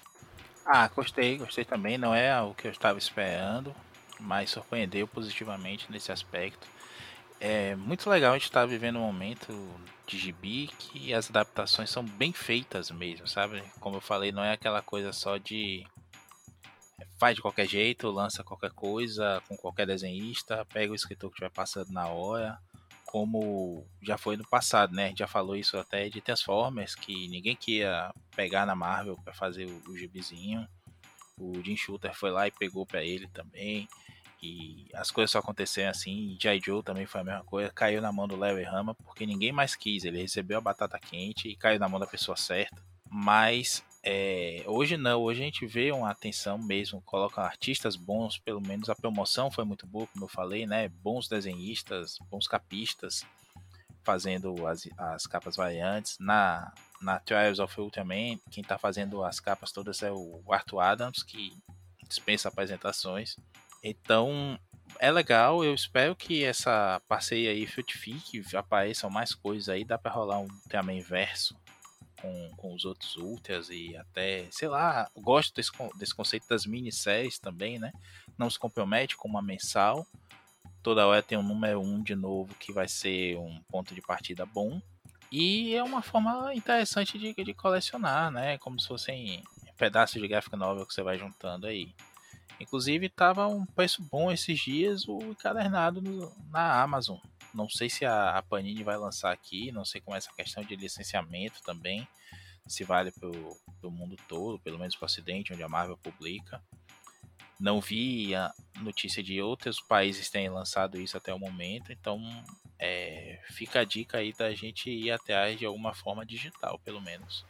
Ah, gostei, gostei também, não é o que eu estava esperando, mas surpreendeu positivamente nesse aspecto. É muito legal a gente estar tá vivendo um momento de gibi que as adaptações são bem feitas mesmo, sabe? Como eu falei, não é aquela coisa só de faz de qualquer jeito, lança qualquer coisa com qualquer desenhista, pega o escritor que estiver passando na hora como já foi no passado, né? A gente já falou isso até de Transformers, que ninguém queria pegar na Marvel para fazer o, o gibizinho. O Jim Shooter foi lá e pegou para ele também. E as coisas só aconteceram assim. J. Joe também foi a mesma coisa. Caiu na mão do Larry Hama porque ninguém mais quis. Ele recebeu a batata quente e caiu na mão da pessoa certa. Mas é, hoje não, hoje a gente vê uma atenção mesmo, coloca artistas bons, pelo menos a promoção foi muito boa, como eu falei, né? Bons desenhistas, bons capistas fazendo as, as capas variantes. Na, na Trials of Ultraman, quem está fazendo as capas todas é o Arthur Adams, que dispensa apresentações. Então é legal, eu espero que essa parceria aí frutifique, apareçam mais coisas aí, dá para rolar um Ultraman verso com, com os outros Ultras e até, sei lá, gosto desse, desse conceito das minisséries também, né? Não se compromete com uma mensal. Toda hora tem um número 1 um de novo que vai ser um ponto de partida bom. E é uma forma interessante de, de colecionar, né? Como se fossem pedaços de gráfica novel que você vai juntando aí. Inclusive, tava um preço bom esses dias o encadernado no, na Amazon. Não sei se a, a Panini vai lançar aqui, não sei como é essa questão de licenciamento também, se vale para o mundo todo, pelo menos para o Ocidente, onde a Marvel publica. Não vi a notícia de outros países terem lançado isso até o momento, então é, fica a dica aí da gente ir atrás de alguma forma digital, pelo menos.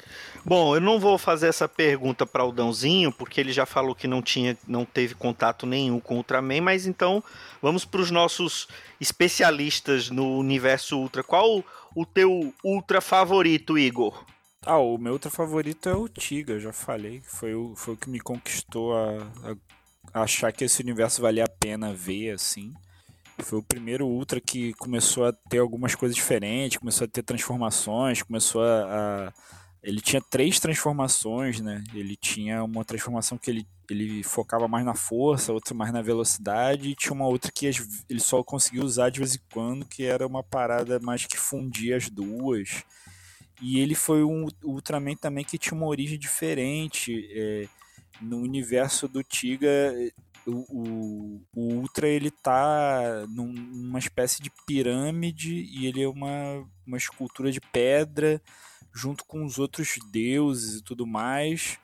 Bom, eu não vou fazer essa pergunta para o Dãozinho, porque ele já falou que não tinha, não teve contato nenhum com o Ultraman, mas então vamos para os nossos especialistas no universo Ultra. Qual o teu Ultra favorito, Igor? Ah, o meu Ultra favorito é o Tiga, já falei, foi o, foi o que me conquistou a, a achar que esse universo valia a pena ver, assim. Foi o primeiro Ultra que começou a ter algumas coisas diferentes, começou a ter transformações, começou a, a. Ele tinha três transformações, né? Ele tinha uma transformação que ele, ele focava mais na força, outra mais na velocidade, e tinha uma outra que ele só conseguia usar de vez em quando, que era uma parada mais que fundia as duas. E ele foi um Ultraman também que tinha uma origem diferente. É, no universo do Tiga, o, o, o, Ultra ele tá numa espécie de pirâmide e ele é uma, uma escultura de pedra junto com os outros deuses e tudo mais.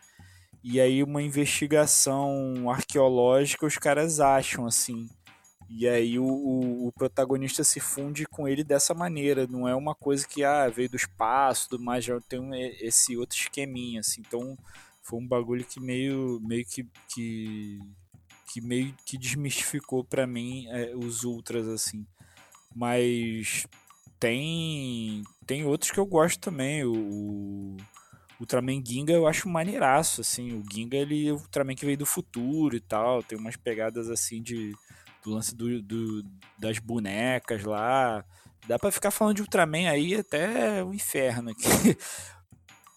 E aí uma investigação arqueológica os caras acham assim. E aí o, o, o, protagonista se funde com ele dessa maneira. Não é uma coisa que ah, veio do espaço, do mais já tem um, esse outro esqueminha assim. Então foi um bagulho que meio meio que, que que meio que desmistificou para mim é, os ultras assim. Mas tem tem outros que eu gosto também. O, o Ultraman Ginga eu acho maneiraço, assim. O Ginga, ele é o Ultraman que veio do futuro e tal. Tem umas pegadas, assim, de... Do lance do, do das bonecas lá. Dá pra ficar falando de Ultraman aí até o inferno aqui. (laughs)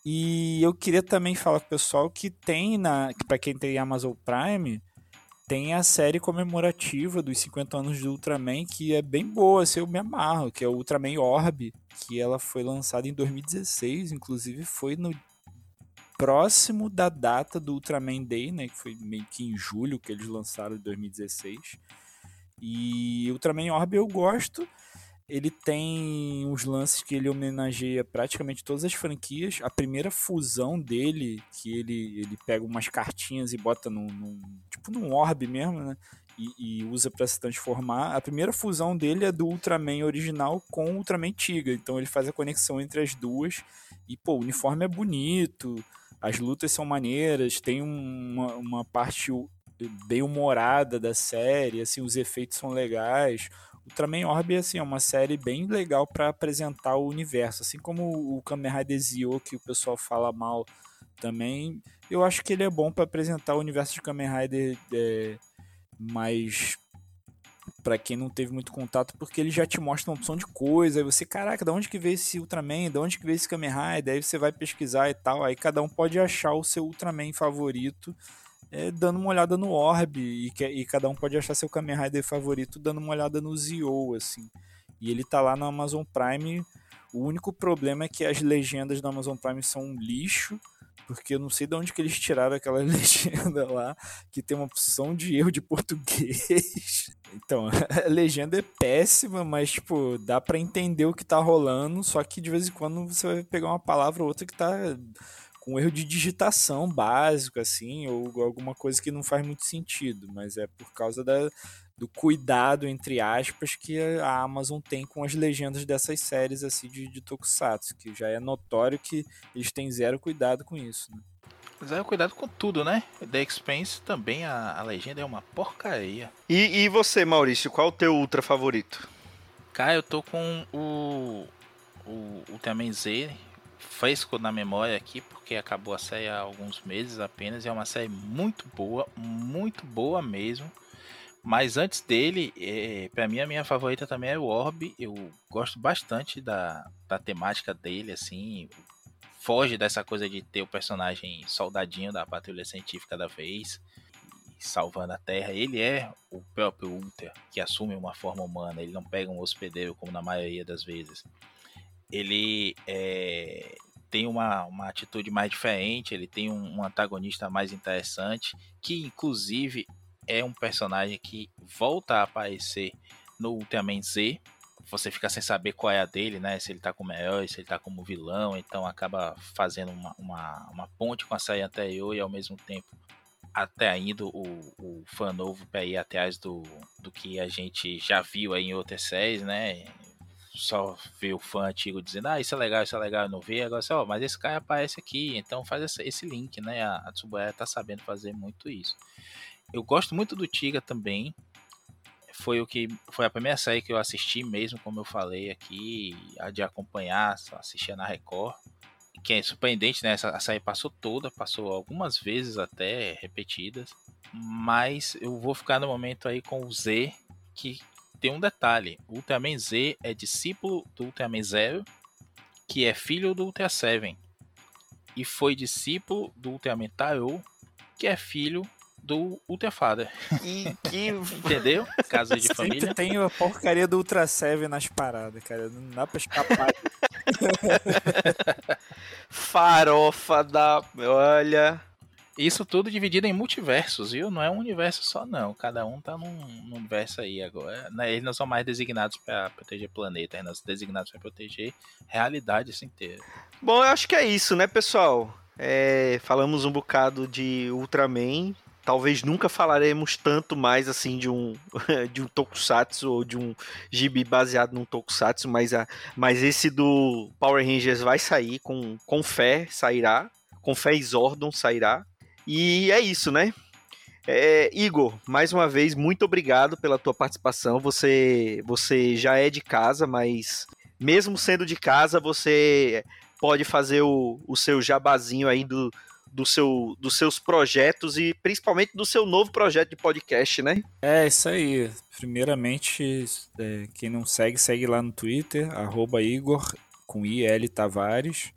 E eu queria também falar pro pessoal que tem na... para quem tem Amazon Prime tem a série comemorativa dos 50 anos do Ultraman, que é bem boa, assim, eu me amarro, que é o Ultraman Orb, que ela foi lançada em 2016, inclusive foi no próximo da data do Ultraman Day, né? Que foi meio que em julho que eles lançaram em 2016. E Ultraman Orb eu gosto. Ele tem uns lances que ele homenageia praticamente todas as franquias. A primeira fusão dele, que ele, ele pega umas cartinhas e bota num, num tipo num orbe mesmo, né? E, e usa para se transformar. A primeira fusão dele é do Ultraman original com o Ultraman Tiga. Então ele faz a conexão entre as duas. E, pô, o uniforme é bonito, as lutas são maneiras, tem uma, uma parte bem humorada da série, assim, os efeitos são legais. Ultraman Orb assim, é uma série bem legal para apresentar o universo, assim como o Kamen Rider Zio, que o pessoal fala mal também. Eu acho que ele é bom para apresentar o universo de Kamen Rider é, mais para quem não teve muito contato, porque ele já te mostra uma opção de coisa, aí você, caraca, de onde que veio esse Ultraman, de onde que veio esse Kamen Rider, aí você vai pesquisar e tal, aí cada um pode achar o seu Ultraman favorito é, dando uma olhada no Orb e, que, e cada um pode achar seu Kamen Rider favorito dando uma olhada no Zio, assim. E ele tá lá no Amazon Prime. O único problema é que as legendas do Amazon Prime são um lixo, porque eu não sei de onde que eles tiraram aquela (laughs) legenda lá, que tem uma opção de erro de português. (laughs) Então, a legenda é péssima, mas, tipo, dá para entender o que tá rolando, só que de vez em quando você vai pegar uma palavra ou outra que tá com erro de digitação básico, assim, ou alguma coisa que não faz muito sentido, mas é por causa da, do cuidado, entre aspas, que a Amazon tem com as legendas dessas séries assim de, de Tokusatsu, que já é notório que eles têm zero cuidado com isso. Né? Zero cuidado com tudo, né? The Expense também, a, a legenda é uma porcaria. E, e você, Maurício, qual é o teu ultra favorito? Cara, eu tô com o, o Ultraman Z, fresco na memória aqui, porque acabou a série há alguns meses apenas. É uma série muito boa, muito boa mesmo. Mas antes dele, é, para mim a minha favorita também é o Orb. Eu gosto bastante da, da temática dele, assim. Foge dessa coisa de ter o personagem soldadinho da patrulha científica da vez, salvando a Terra. Ele é o próprio Ultra, que assume uma forma humana. Ele não pega um hospedeiro como na maioria das vezes ele é, tem uma, uma atitude mais diferente, ele tem um, um, antagonista mais interessante, que inclusive é um personagem que volta a aparecer no Ultraman Z. Você fica sem saber qual é a dele, né? Se ele tá como herói, se ele tá como vilão, então acaba fazendo uma, uma, uma ponte com a série anterior e ao mesmo tempo atraindo o, o fã novo para ir atrás do, do que a gente já viu aí em outras séries, né? Só ver o fã antigo dizendo, ah, isso é legal, isso é legal, eu não vi, agora assim, ó, mas esse cara aparece aqui, então faz esse, esse link, né? A, a Tsubuya tá sabendo fazer muito isso. Eu gosto muito do Tiga também. Foi o que foi a primeira série que eu assisti mesmo, como eu falei aqui, a de acompanhar, assistia na Record. Que é surpreendente, né? Essa série passou toda, passou algumas vezes até repetidas. Mas eu vou ficar no momento aí com o Z, que tem um detalhe: o Ultraman Z é discípulo do Ultraman Zero, que é filho do Ultra Seven, e foi discípulo do Ultraman Taro, que é filho do Ultra Father. E que... (laughs) Entendeu? Casa de (laughs) família. Sempre tem a porcaria do Ultra Seven nas paradas, cara. Não dá pra escapar. (laughs) Farofa da. Olha. Isso tudo dividido em multiversos, viu? Não é um universo só, não. Cada um tá num, num universo aí agora. Né, eles não são mais designados para proteger planeta, eles são designados para proteger realidades inteiras. Bom, eu acho que é isso, né, pessoal? É, falamos um bocado de Ultraman. Talvez nunca falaremos tanto mais assim de um (laughs) de um tokusatsu ou de um gibi baseado num tokusatsu, mas, a, mas esse do Power Rangers vai sair com, com fé, sairá. Com fé e Zordon sairá. E é isso, né? É, Igor, mais uma vez, muito obrigado pela tua participação. Você, você já é de casa, mas mesmo sendo de casa, você pode fazer o, o seu jabazinho aí do, do seu, dos seus projetos e principalmente do seu novo projeto de podcast, né? É, isso aí. Primeiramente, é, quem não segue, segue lá no Twitter, Igor, com IL Tavares.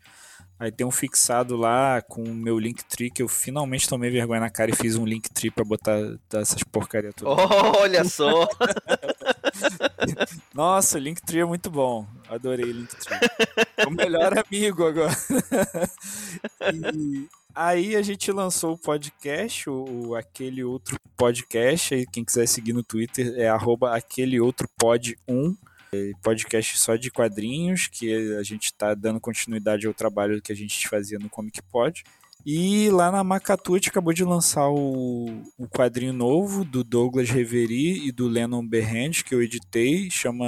Aí tem um fixado lá com o meu Linktree que eu finalmente tomei vergonha na cara e fiz um Linktree pra botar essas porcaria todas. (laughs) Olha só! (laughs) Nossa, o Linktree é muito bom. Adorei Linktree. o melhor amigo agora. (laughs) e Aí a gente lançou o podcast, o, aquele outro podcast. Aí quem quiser seguir no Twitter é arroba aquele outro pod 1. É podcast só de quadrinhos, que a gente está dando continuidade ao trabalho que a gente fazia no Comic Pod. E lá na Macatu a gente acabou de lançar o, o quadrinho novo do Douglas Reverie e do Lennon Berrand, que eu editei, chama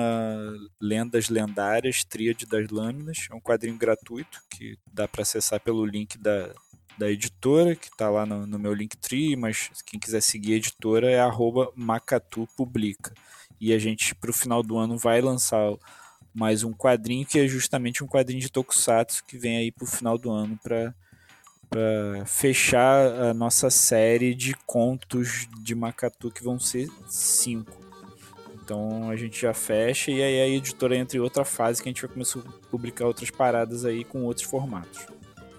Lendas Lendárias, Tríade das Lâminas. É um quadrinho gratuito que dá para acessar pelo link da, da editora, que está lá no, no meu Linktree, mas quem quiser seguir a editora é arroba Macatu Publica. E a gente, para o final do ano, vai lançar mais um quadrinho, que é justamente um quadrinho de Tokusatsu, que vem aí para o final do ano para para fechar a nossa série de contos de Macatu, que vão ser cinco. Então a gente já fecha e aí a editora entra em outra fase que a gente vai começar a publicar outras paradas aí com outros formatos.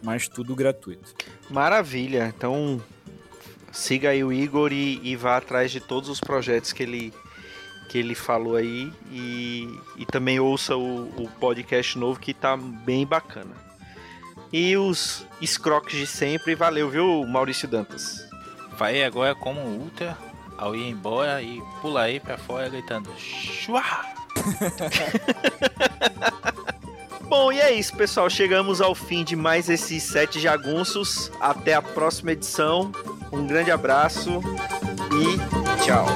Mas tudo gratuito. Maravilha. Então siga aí o Igor e, e vá atrás de todos os projetos que ele que ele falou aí e, e também ouça o, o podcast novo que tá bem bacana. E os escroques de sempre. Valeu, viu, Maurício Dantas? Vai agora como ultra ao ir embora e pula aí pra fora gritando Chua! (laughs) Bom, e é isso, pessoal. Chegamos ao fim de mais esses sete jagunços. Até a próxima edição. Um grande abraço e tchau.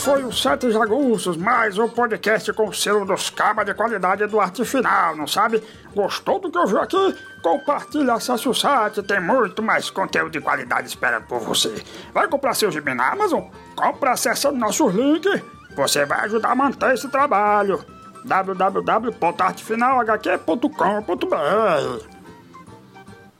Foi o Sete Jagunços, mais um podcast com o selo dos cabas de qualidade do arte final, não sabe? Gostou do que ouviu aqui? Compartilhe, acesse o site, tem muito mais conteúdo de qualidade esperando por você. Vai comprar seu gibi na Amazon? Compra acessando nossos links. Você vai ajudar a manter esse trabalho. www.artefinalhq.com.br